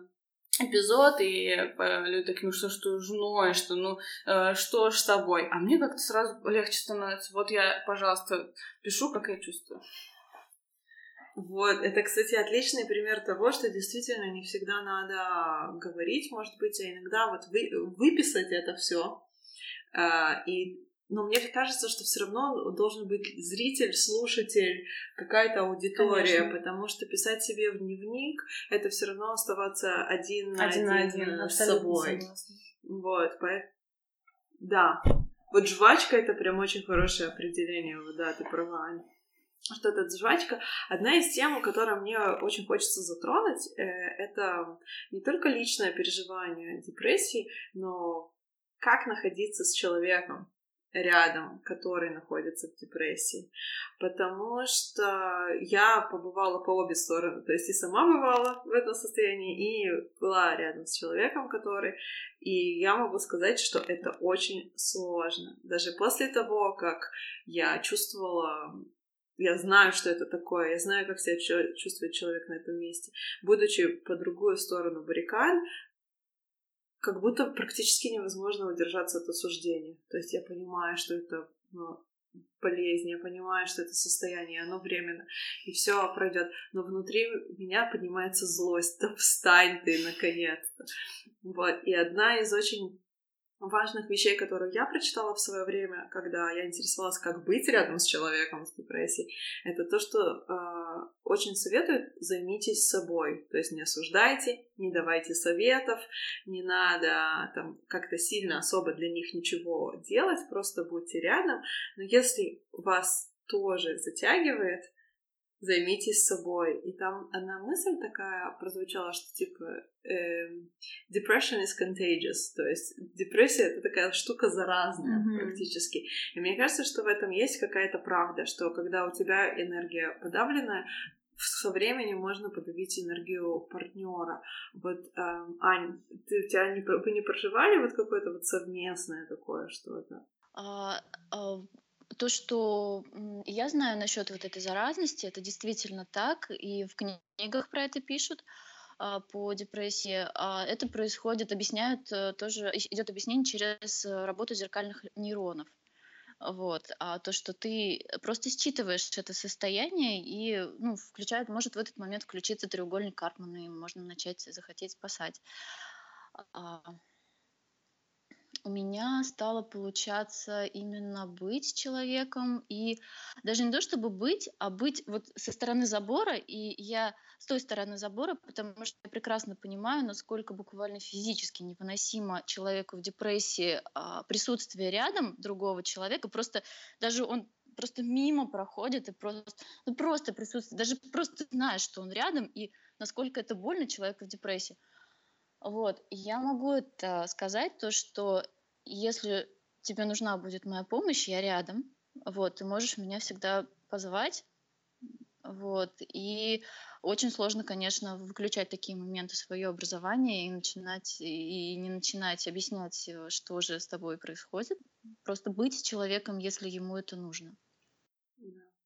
Speaker 3: эпизод, и э, люди такие, ну что ж ты жной, что ну э, что ж с тобой? А мне как-то сразу легче становится. Вот я, пожалуйста, пишу, как я чувствую.
Speaker 1: Вот, это, кстати, отличный пример того, что действительно не всегда надо говорить, может быть, а иногда вот вы, выписать это все. А, и, но мне кажется, что все равно должен быть зритель, слушатель, какая-то аудитория, Конечно. потому что писать себе в дневник это все равно оставаться один на один, один, один с собой. Согласна. Вот, поэтому да. Вот жвачка это прям очень хорошее определение, вот, да, ты права, Аня что эта жвачка. Одна из тем, которую мне очень хочется затронуть, э, это не только личное переживание депрессии, но как находиться с человеком рядом, который находится в депрессии. Потому что я побывала по обе стороны. То есть и сама бывала в этом состоянии, и была рядом с человеком, который... И я могу сказать, что это очень сложно. Даже после того, как я чувствовала я знаю, что это такое, я знаю, как себя чувствует человек на этом месте. Будучи по другую сторону баррикад, как будто практически невозможно удержаться от осуждения. То есть я понимаю, что это ну, болезнь, я понимаю, что это состояние, оно временно, и все пройдет. Но внутри меня поднимается злость, да встань ты, наконец-то. Вот, и одна из очень важных вещей, которые я прочитала в свое время, когда я интересовалась, как быть рядом с человеком с депрессией, это то, что э, очень советуют займитесь собой. То есть не осуждайте, не давайте советов, не надо там как-то сильно особо для них ничего делать, просто будьте рядом. Но если вас тоже затягивает, займитесь собой. И там одна мысль такая прозвучала, что типа э, depression is contagious, то есть депрессия это такая штука заразная mm-hmm. практически. И мне кажется, что в этом есть какая-то правда, что когда у тебя энергия подавленная, со временем можно подавить энергию партнера. Вот, э, Ань, ты, у тебя не, вы не проживали вот какое-то вот совместное такое что-то?
Speaker 2: А, а, то, что я знаю насчет вот этой заразности, это действительно так, и в книгах про это пишут а, по депрессии. А это происходит, объясняют э, тоже, идет объяснение через работу зеркальных нейронов. Вот. А то, что ты просто считываешь это состояние и ну, включает, может в этот момент включиться треугольник Карпмана, и можно начать захотеть спасать. У меня стало получаться именно быть человеком. И даже не то, чтобы быть, а быть вот со стороны забора. И я с той стороны забора, потому что я прекрасно понимаю, насколько буквально физически невыносимо человеку в депрессии а, присутствие рядом другого человека. Просто даже он просто мимо проходит и просто, ну, просто присутствует, даже просто знаешь, что он рядом, и насколько это больно человеку в депрессии. Вот, я могу это сказать, то, что если тебе нужна будет моя помощь, я рядом, вот, ты можешь меня всегда позвать, вот, и очень сложно, конечно, выключать такие моменты свое образование и начинать, и не начинать объяснять, э, что же с тобой происходит, просто быть человеком, если ему это нужно.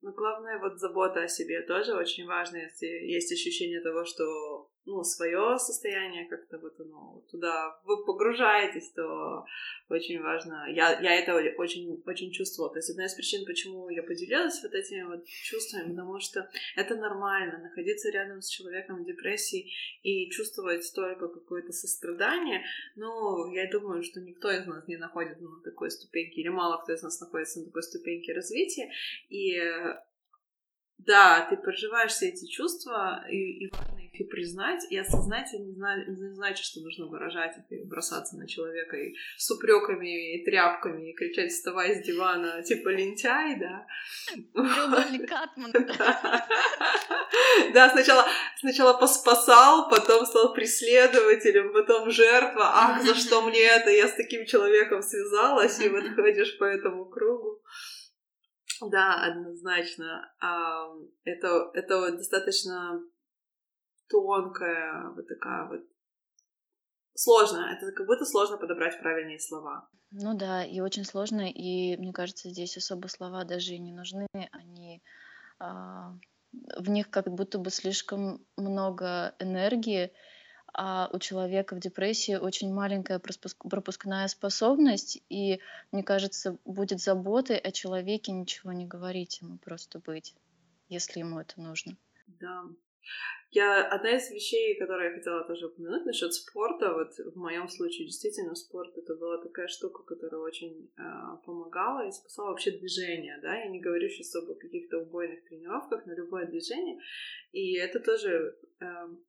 Speaker 1: Ну, главное, вот забота о себе тоже очень важно, если есть ощущение того, что ну, свое состояние как-то вот оно туда вы погружаетесь, то очень важно. Я, я это очень, очень чувствовала. То есть одна из причин, почему я поделилась вот этими вот чувствами, потому что это нормально, находиться рядом с человеком в депрессии и чувствовать только какое-то сострадание. Ну, я думаю, что никто из нас не находится на такой ступеньке, или мало кто из нас находится на такой ступеньке развития. И да, ты проживаешь все эти чувства, и, и и признать, и осознать, и не, зна- не значит, что нужно выражать их и бросаться на человека и с упреками и тряпками, и кричать «вставай с дивана», типа лентяй, да. [laughs] Да, сначала, сначала поспасал, потом стал преследователем, потом жертва. Ах, за что мне это? Я с таким человеком связалась, и вот ходишь по этому кругу. Да, однозначно. Это, это достаточно тонкая, вот такая вот сложно. Это как будто сложно подобрать правильные слова.
Speaker 2: Ну да, и очень сложно, и мне кажется, здесь особо слова даже и не нужны. Они а, в них как будто бы слишком много энергии, а у человека в депрессии очень маленькая пропускная способность, и, мне кажется, будет заботой о человеке ничего не говорить ему, просто быть, если ему это нужно.
Speaker 1: Да. Я одна из вещей, которые я хотела тоже упомянуть насчет спорта, вот в моем случае действительно спорт это была такая штука, которая очень э, помогала и спасала вообще движение, да, я не говорю сейчас об каких-то убойных тренировках, но любое движение, и это тоже э,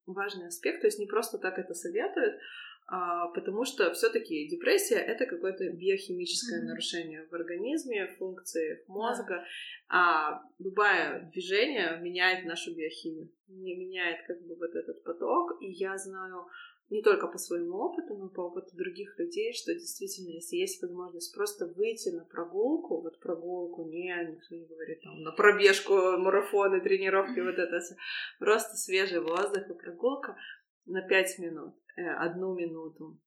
Speaker 1: важный аспект, то есть не просто так это советуют, потому что все-таки депрессия это какое-то биохимическое mm-hmm. нарушение в организме, функции мозга, yeah. а любое движение меняет нашу биохимию, не меняет как бы вот этот поток, и я знаю не только по своему опыту, но по опыту других людей, что действительно, если есть возможность просто выйти на прогулку, вот прогулку, не, никто не говорит там, на пробежку, марафоны, тренировки, вот это все, просто свежий воздух и прогулка на пять минут Э, одну минуту.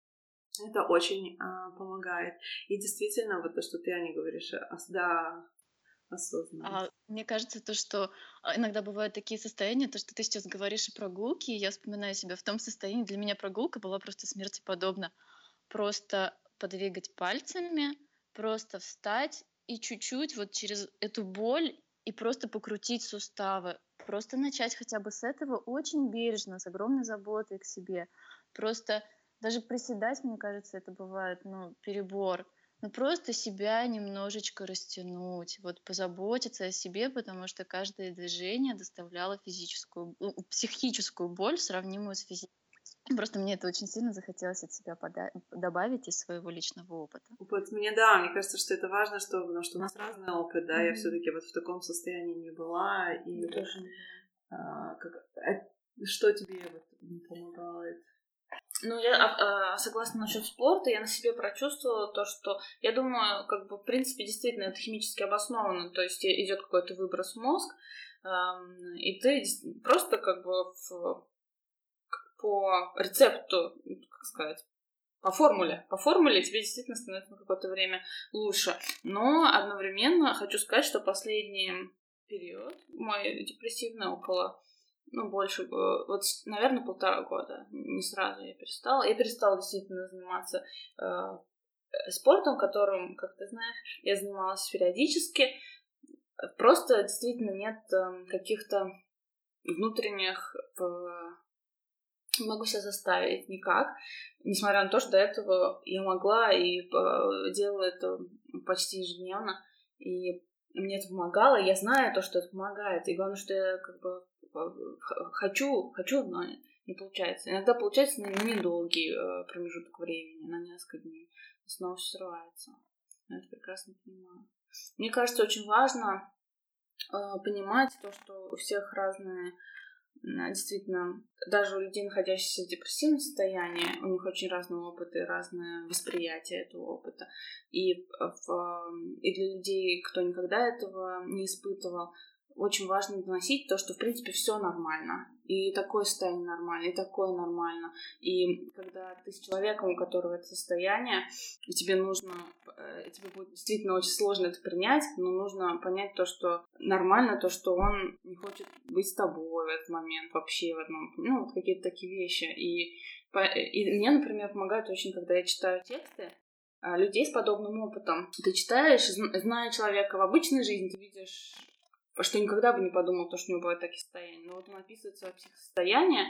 Speaker 1: Это очень а, помогает. И действительно, вот то, что ты, Аня, говоришь, а, да, осознанно.
Speaker 2: А, мне кажется, то, что а, иногда бывают такие состояния, то, что ты сейчас говоришь о прогулке, и я вспоминаю себя в том состоянии, для меня прогулка была просто смерти подобна. Просто подвигать пальцами, просто встать и чуть-чуть вот через эту боль и просто покрутить суставы. Просто начать хотя бы с этого очень бережно, с огромной заботой к себе. Просто даже приседать, мне кажется, это бывает, ну, перебор. Ну, просто себя немножечко растянуть, вот позаботиться о себе, потому что каждое движение доставляло физическую, психическую боль, сравнимую с физической. Просто мне это очень сильно захотелось от себя пода- добавить из своего личного опыта.
Speaker 1: Вот мне, да, мне кажется, что это важно, что, потому что у нас разный опыт, да, mm-hmm. я все-таки вот в таком состоянии не была, и тоже. А, как, а, что тебе вот помогает?
Speaker 3: Ну, я а, а, согласна насчет спорта, я на себе прочувствовала то, что я думаю, как бы, в принципе, действительно это химически обосновано, то есть идет какой-то выброс в мозг, э, и ты просто как бы в, по рецепту, как сказать, по формуле. По формуле тебе действительно становится на какое-то время лучше. Но одновременно хочу сказать, что последний период мой депрессивный около ну, больше, вот, наверное, полтора года. Не сразу я перестала. Я перестала действительно заниматься э, спортом, которым, как ты знаешь, я занималась периодически. Просто действительно нет э, каких-то внутренних... Э, не могу себя заставить никак. Несмотря на то, что до этого я могла и э, делала это почти ежедневно. И мне это помогало, я знаю то, что это помогает. И главное, что я как бы хочу, хочу, но не получается. Иногда получается на недолгий э, промежуток времени, на несколько дней. Снова все срывается. Я это прекрасно понимаю. Мне кажется, очень важно э, понимать то, что у всех разные действительно, даже у людей, находящихся в депрессивном состоянии, у них очень разные опыты, разное восприятие этого опыта. И, в, и для людей, кто никогда этого не испытывал, очень важно доносить то, что, в принципе, все нормально. И такое состояние нормально, и такое нормально. И когда ты с человеком, у которого это состояние, и тебе нужно, э, тебе будет действительно очень сложно это принять, но нужно понять то, что нормально, то, что он не хочет быть с тобой в этот момент вообще в одном, ну, вот какие-то такие вещи. И, и мне, например, помогает очень, когда я читаю тексты, а, людей с подобным опытом. Ты читаешь, зная человека в обычной жизни, ты видишь что никогда бы не подумал, то, что у него бывают такие состояния. Но вот он описывает свое психосостояние,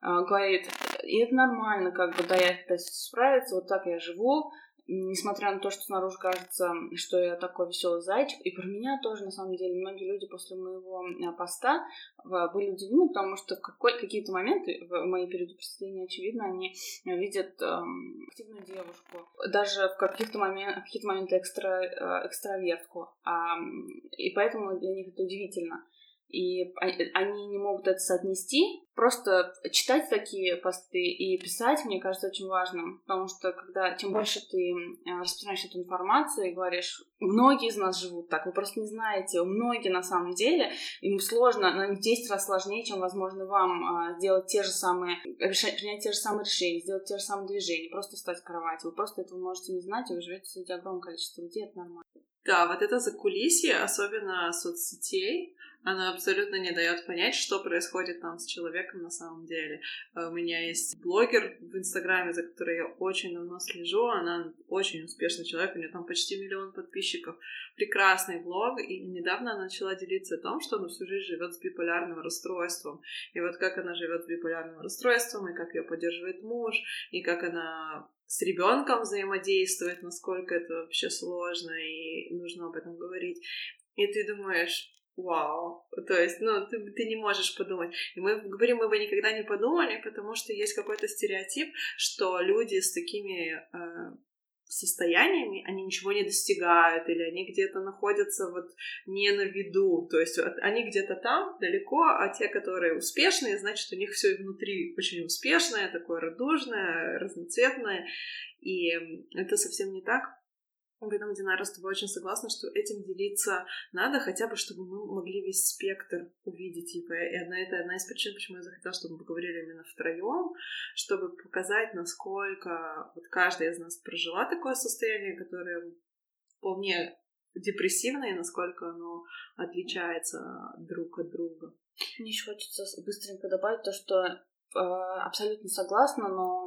Speaker 3: а, говорит, и это нормально, как бы, да, я пытаюсь справиться, вот так я живу, несмотря на то, что снаружи кажется, что я такой веселый зайчик, и про меня тоже, на самом деле, многие люди после моего э, поста были удивлены, потому что в какой, какие-то моменты в моей периоды просветления, очевидно, они видят эм, активную девушку, даже в каких-то моментах, какие-то моменты экстра, э, экстравертку, а, и поэтому для них это удивительно и они не могут это соотнести. Просто читать такие посты и писать, мне кажется, очень важным, потому что когда чем больше ты распространяешь эту информацию и говоришь, многие из нас живут так, вы просто не знаете, многие на самом деле, им сложно, но в 10 раз сложнее, чем, возможно, вам а, сделать те же самые, принять те же самые решения, сделать те же самые движения, просто встать в кровати. Вы просто этого можете не знать, и вы живете среди огромного количества людей, это нормально.
Speaker 1: Да, вот это закулисье, особенно соцсетей, Она абсолютно не дает понять, что происходит там с человеком на самом деле. А у меня есть блогер в Инстаграме, за которой я очень давно слежу. Она очень успешный человек, у нее там почти миллион подписчиков. Прекрасный блог. И недавно она начала делиться о том, что она всю жизнь живет с биполярным расстройством. И вот как она живет с биполярным расстройством, и как ее поддерживает муж, и как она с ребенком взаимодействует, насколько это вообще сложно, и нужно об этом говорить. И ты думаешь, вау, то есть, ну, ты, ты не можешь подумать. И мы говорим, мы бы никогда не подумали, потому что есть какой-то стереотип, что люди с такими э, состояниями, они ничего не достигают, или они где-то находятся вот не на виду, то есть они где-то там, далеко, а те, которые успешные, значит, у них все внутри очень успешное, такое радужное, разноцветное, и это совсем не так. Поэтому, Динара, с тобой очень согласна, что этим делиться надо, хотя бы, чтобы мы могли весь спектр увидеть. И одна, это одна из причин, почему я захотела, чтобы мы поговорили именно втроем, чтобы показать, насколько вот каждая из нас прожила такое состояние, которое вполне депрессивное, и насколько оно отличается друг от друга.
Speaker 3: Мне еще хочется быстренько добавить то, что абсолютно согласна, но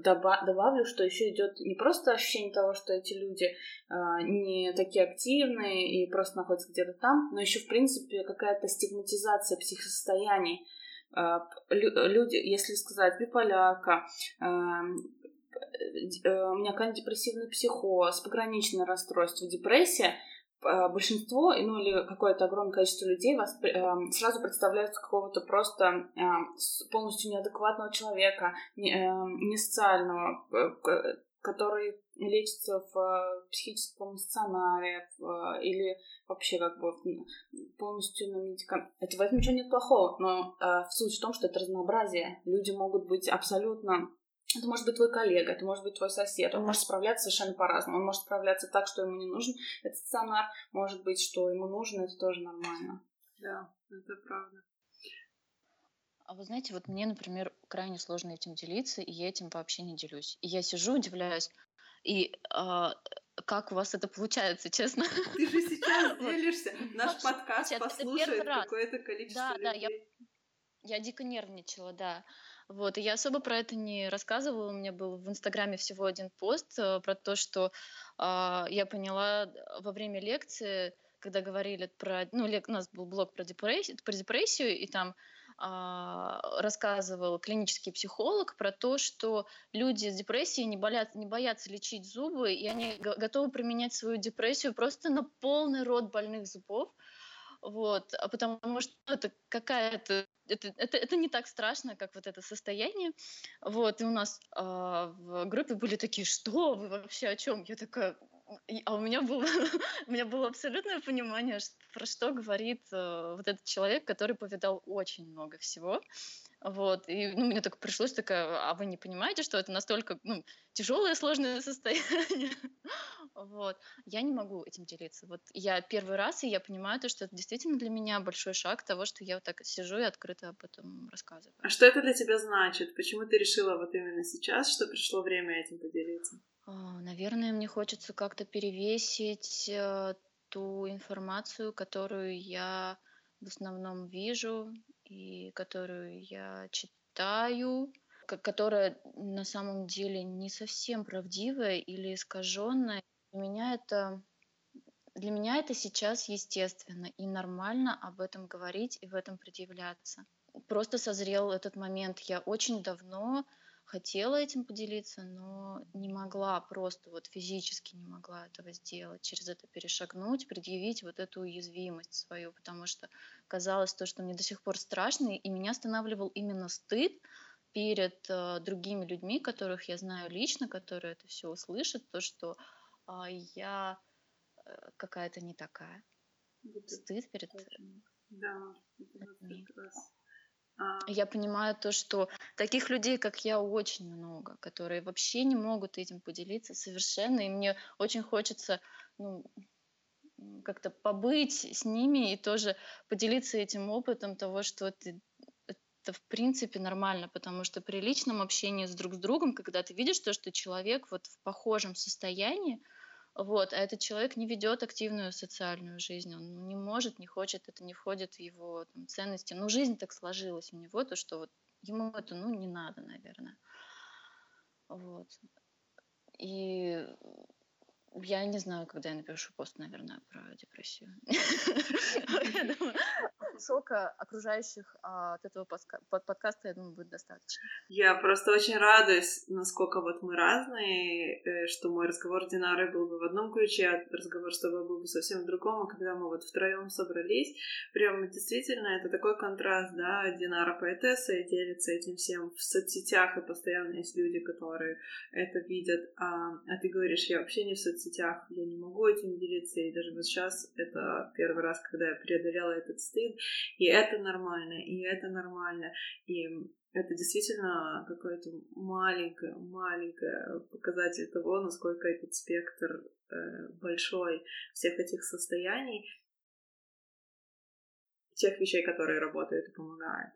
Speaker 3: добавлю, что еще идет не просто ощущение того, что эти люди э, не такие активные и просто находятся где-то там, но еще в принципе какая-то стигматизация психосостояний. Э, люди, если сказать биполярка, у меня депрессивный психоз, пограничное расстройство, депрессия — Э, большинство, ну или какое-то огромное количество людей вас э, сразу представляются какого-то просто э, полностью неадекватного человека, не, э, не социального, э, который лечится в психическом стационаре в, или вообще как бы полностью на медикаментах. Это в этом ничего нет плохого, но э, суть в том, что это разнообразие. Люди могут быть абсолютно это может быть твой коллега, это может быть твой сосед. Он может справляться совершенно по-разному. Он может справляться так, что ему не нужен этот стационар. Может быть, что ему нужно, это тоже нормально.
Speaker 1: Да, это правда.
Speaker 2: А вы знаете, вот мне, например, крайне сложно этим делиться, и я этим вообще не делюсь. И я сижу, удивляюсь, и а, как у вас это получается, честно?
Speaker 1: Ты же сейчас [laughs] делишься. Наш подкаст послушает какое-то количество
Speaker 2: людей. Да, да, я, я дико нервничала, да. Вот, и я особо про это не рассказывала. У меня был в Инстаграме всего один пост э, про то, что э, я поняла э, во время лекции, когда говорили про... Ну, лек, у нас был блог про депрессию, про депрессию и там э, рассказывал клинический психолог про то, что люди с депрессией не, болят, не боятся лечить зубы, и они готовы применять свою депрессию просто на полный рот больных зубов. Вот, а потому что это какая-то это, это, это не так страшно, как вот это состояние. Вот, и у нас э, в группе были такие, что вы вообще о чем? Я такая, а у меня было, [laughs] у меня было абсолютное понимание, про что говорит э, вот этот человек, который повидал очень много всего. Вот, и ну, мне так пришлось такая, а вы не понимаете, что это настолько ну, тяжелое, сложное состояние? [laughs] вот, я не могу этим делиться. Вот я первый раз, и я понимаю то, что это действительно для меня большой шаг того, что я вот так сижу и открыто об этом рассказываю.
Speaker 1: А что это для тебя значит? Почему ты решила вот именно сейчас, что пришло время этим поделиться?
Speaker 2: А, наверное, мне хочется как-то перевесить э, ту информацию, которую я в основном вижу и которую я читаю, которая на самом деле не совсем правдивая или искаженная. Для меня это для меня это сейчас естественно и нормально об этом говорить и в этом предъявляться. Просто созрел этот момент. Я очень давно хотела этим поделиться, но не могла просто вот физически не могла этого сделать, через это перешагнуть, предъявить вот эту уязвимость свою, потому что казалось то, что мне до сих пор страшно, и меня останавливал именно стыд перед э, другими людьми, которых я знаю лично, которые это все услышат, то, что э, я э, какая-то не такая.
Speaker 1: Вот стыд перед... Да, это прекрасно.
Speaker 2: А. Я понимаю то, что таких людей, как я, очень много, которые вообще не могут этим поделиться совершенно, и мне очень хочется ну, как-то побыть с ними и тоже поделиться этим опытом того, что это, это в принципе нормально, потому что при личном общении с друг с другом, когда ты видишь то, что человек вот в похожем состоянии, Вот, а этот человек не ведет активную социальную жизнь, он не может, не хочет, это не входит в его там, ценности. Ну, жизнь так сложилась у него, то, что вот ему это, ну, не надо, наверное. Вот. И я не знаю, когда я напишу пост, наверное, про депрессию. [laughs] Шока окружающих а, от этого подкаста, я думаю, будет достаточно.
Speaker 1: Я просто очень радуюсь, насколько вот мы разные, э, что мой разговор с Динарой был бы в одном ключе, а разговор с тобой был бы совсем в другом, а когда мы вот втроем собрались, прям действительно это такой контраст, да, Динара поэтесса и делится этим всем в соцсетях, и постоянно есть люди, которые это видят, а, а ты говоришь, я вообще не в соцсетях, я не могу этим делиться, и даже вот сейчас это первый раз, когда я преодолела этот стыд, и это нормально, и это нормально, и это действительно какой-то маленький, маленький показатель того, насколько этот спектр э, большой всех этих состояний, тех вещей, которые работают и помогают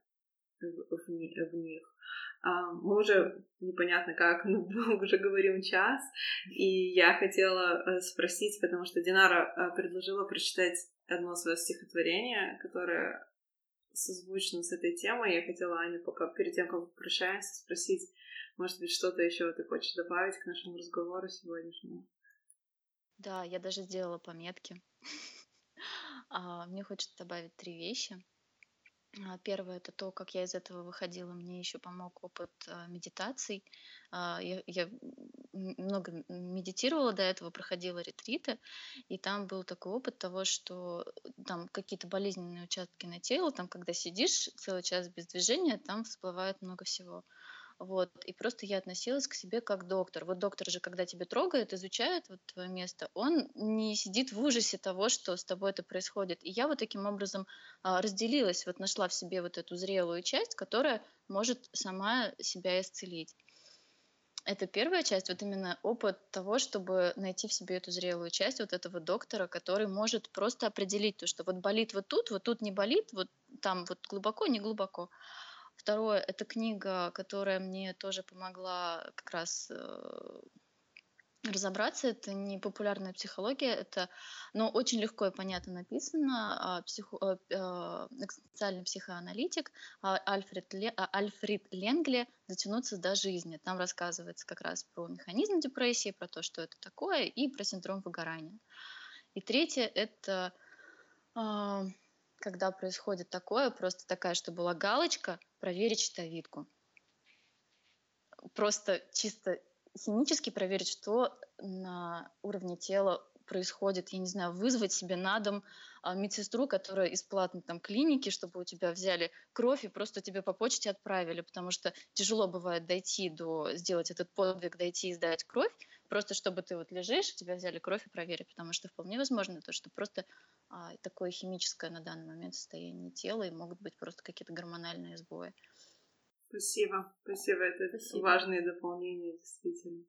Speaker 1: в, в, них. А, мы уже непонятно как, но [laughs] уже говорим час, и я хотела э, спросить, потому что Динара э, предложила прочитать одно свое стихотворение, которое созвучно с этой темой. Я хотела Аню, пока перед тем, как прощаемся, спросить, может быть, что-то еще ты хочешь добавить к нашему разговору сегодняшнему?
Speaker 2: Да, я даже сделала пометки. [laughs] А, мне хочется добавить три вещи. А, первое это то, как я из этого выходила. Мне еще помог опыт а, медитаций. А, я, я много медитировала до этого, проходила ретриты, и там был такой опыт того, что там какие-то болезненные участки на тело, там, когда сидишь целый час без движения, там всплывает много всего. Вот. И просто я относилась к себе как доктор. Вот доктор же, когда тебя трогает, изучает вот твое место, он не сидит в ужасе того, что с тобой это происходит. И я вот таким образом а, разделилась, вот нашла в себе вот эту зрелую часть, которая может сама себя исцелить. Это первая часть, вот именно опыт того, чтобы найти в себе эту зрелую часть вот этого доктора, который может просто определить то, что вот болит вот тут, вот тут не болит, вот там вот глубоко, не глубоко. Второе, это книга, которая мне тоже помогла как раз э, разобраться. Это не популярная психология, это, но очень легко и понятно написано. А, психо, э, э, экзистенциальный психоаналитик а, Альфред, Ле, а, Альфред Ленгли «Дотянуться до жизни». Там рассказывается как раз про механизм депрессии, про то, что это такое, и про синдром выгорания. И третье – это когда происходит такое, просто такая, что была галочка, проверить щитовидку. Просто чисто химически проверить, что на уровне тела происходит, я не знаю, вызвать себе на дом а, медсестру, которая из платной там клиники, чтобы у тебя взяли кровь и просто тебе по почте отправили, потому что тяжело бывает дойти до, сделать этот подвиг, дойти и сдать кровь, просто чтобы ты вот лежишь, тебя взяли кровь и проверили, потому что вполне возможно то, что просто а, такое химическое на данный момент состояние тела и могут быть просто какие-то гормональные сбои.
Speaker 1: Спасибо, спасибо, это спасибо. важные дополнения, действительно.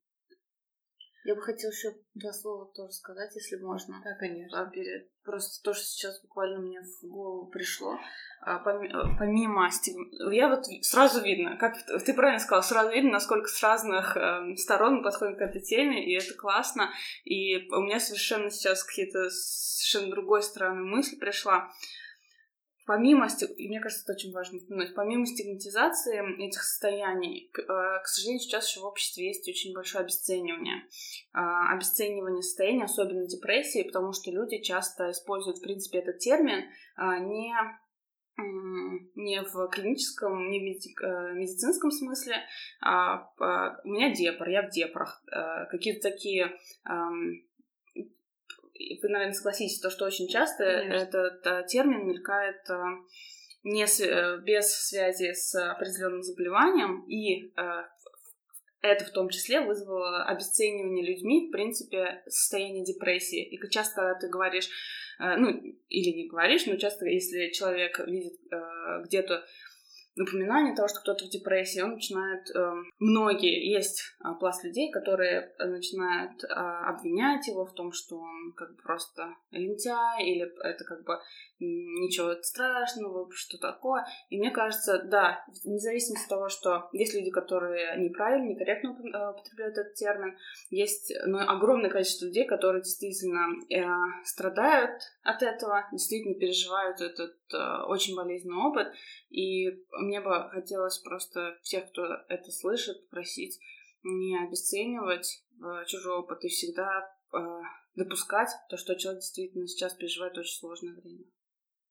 Speaker 3: Я бы хотела еще два слова тоже сказать, если можно.
Speaker 1: Да, конечно.
Speaker 3: Перед... Просто то, что сейчас буквально мне в голову пришло. А, помимо стигм... Я вот сразу видно, как ты правильно сказала, сразу видно, насколько с разных э, сторон мы подходим к этой теме, и это классно. И у меня совершенно сейчас какие-то совершенно другой стороны мысль пришла помимо, и мне кажется, это очень важно упомянуть, помимо стигматизации этих состояний, к э, сожалению, сейчас еще в обществе есть очень большое обесценивание. А, обесценивание состояния, особенно депрессии, потому что люди часто используют, в принципе, этот термин а, не не в клиническом, не в э, медицинском смысле, а у меня депр, я в депрах. Э, какие-то такие вы, наверное, согласитесь, то, что очень часто Конечно. этот а, термин мелькает а, не с, э, без связи с определенным заболеванием, и а, это в том числе вызвало обесценивание людьми, в принципе, состояние депрессии. И часто, когда ты говоришь, ну, или не говоришь, но часто, если человек видит где-то напоминание того, что кто-то в депрессии, он начинает... Э, многие, есть э, пласт людей, которые начинают э, обвинять его в том, что он как бы просто лентяй, или это как бы ничего страшного, что такое. И мне кажется, да, вне зависимости от того, что есть люди, которые неправильно, некорректно э, употребляют этот термин, есть ну, огромное количество людей, которые действительно э, страдают от этого, действительно переживают этот э, очень болезненный опыт. И мне бы хотелось просто всех, кто это слышит, просить не обесценивать э, чужой опыт и всегда э, допускать то, что человек действительно сейчас переживает очень сложное время.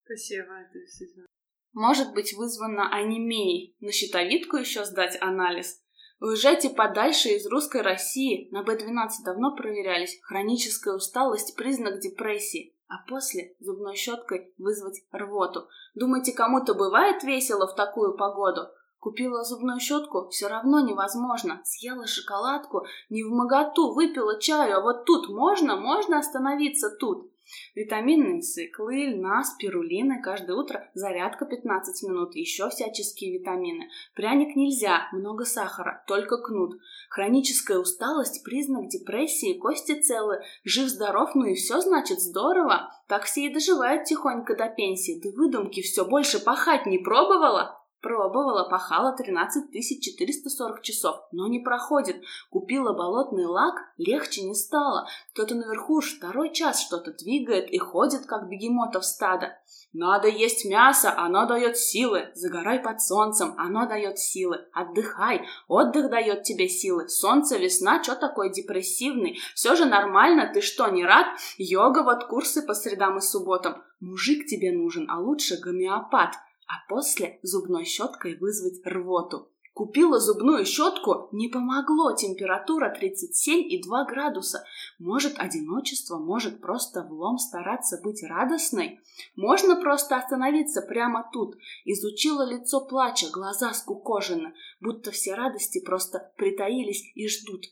Speaker 1: Спасибо, это действительно.
Speaker 3: Может быть вызвано анемией. На щитовидку еще сдать анализ. Уезжайте подальше из русской России. На Б12 давно проверялись. Хроническая усталость – признак депрессии. А после зубной щеткой вызвать рвоту. Думаете, кому-то бывает весело в такую погоду? Купила зубную щетку, все равно невозможно. Съела шоколадку, не в моготу, выпила чаю, а вот тут можно, можно остановиться тут. Витаминные циклы, льна, спирулины, каждое утро зарядка 15 минут, еще всяческие витамины. Пряник нельзя, много сахара, только кнут. Хроническая усталость – признак депрессии, кости целы, жив-здоров, ну и все значит здорово. Так все и доживают тихонько до пенсии. Ты выдумки все больше пахать не пробовала? Пробовала, пахала 13 440 часов, но не проходит. Купила болотный лак, легче не стало. Кто-то наверху уж второй час что-то двигает и ходит, как бегемотов стадо. Надо есть мясо, оно дает силы. Загорай под солнцем, оно дает силы. Отдыхай, отдых дает тебе силы. Солнце, весна, что такое депрессивный? Все же нормально, ты что, не рад? Йога, вот курсы по средам и субботам. Мужик тебе нужен, а лучше гомеопат а после зубной щеткой вызвать рвоту. Купила зубную щетку, не помогло, температура 37,2 градуса. Может одиночество, может просто влом стараться быть радостной. Можно просто остановиться прямо тут. Изучила лицо плача, глаза скукожены, будто все радости просто притаились и ждут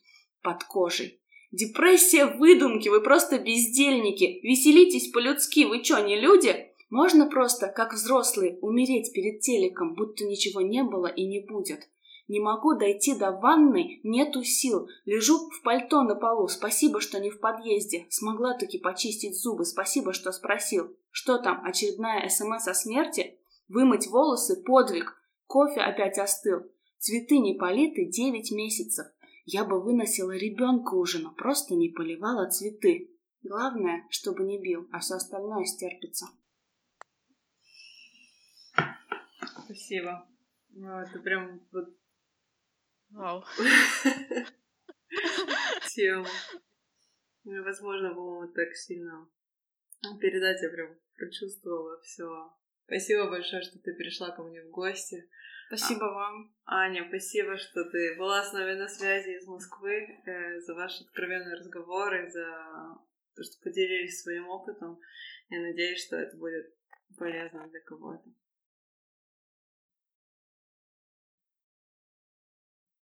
Speaker 3: под кожей. Депрессия выдумки, вы просто бездельники. Веселитесь по-людски, вы что, не люди? Можно просто, как взрослые, умереть перед телеком, будто ничего не было и не будет. Не могу дойти до ванной, нету сил. Лежу в пальто на полу. Спасибо, что не в подъезде. Смогла таки почистить зубы. Спасибо, что спросил. Что там, очередная СМС о смерти? Вымыть волосы – подвиг. Кофе опять остыл. Цветы не политы девять месяцев. Я бы выносила ребенка уже, но просто не поливала цветы. Главное, чтобы не бил, а все остальное стерпится.
Speaker 1: Спасибо. Ну, это прям вот...
Speaker 2: Вау. [laughs]
Speaker 1: Тема. Невозможно было так сильно передать, я прям прочувствовала все. Спасибо большое, что ты пришла ко мне в гости.
Speaker 3: Спасибо а, вам.
Speaker 1: Аня, спасибо, что ты была с нами на связи из Москвы, э, за ваши откровенные разговоры, за то, что поделились своим опытом. Я надеюсь, что это будет полезно для кого-то.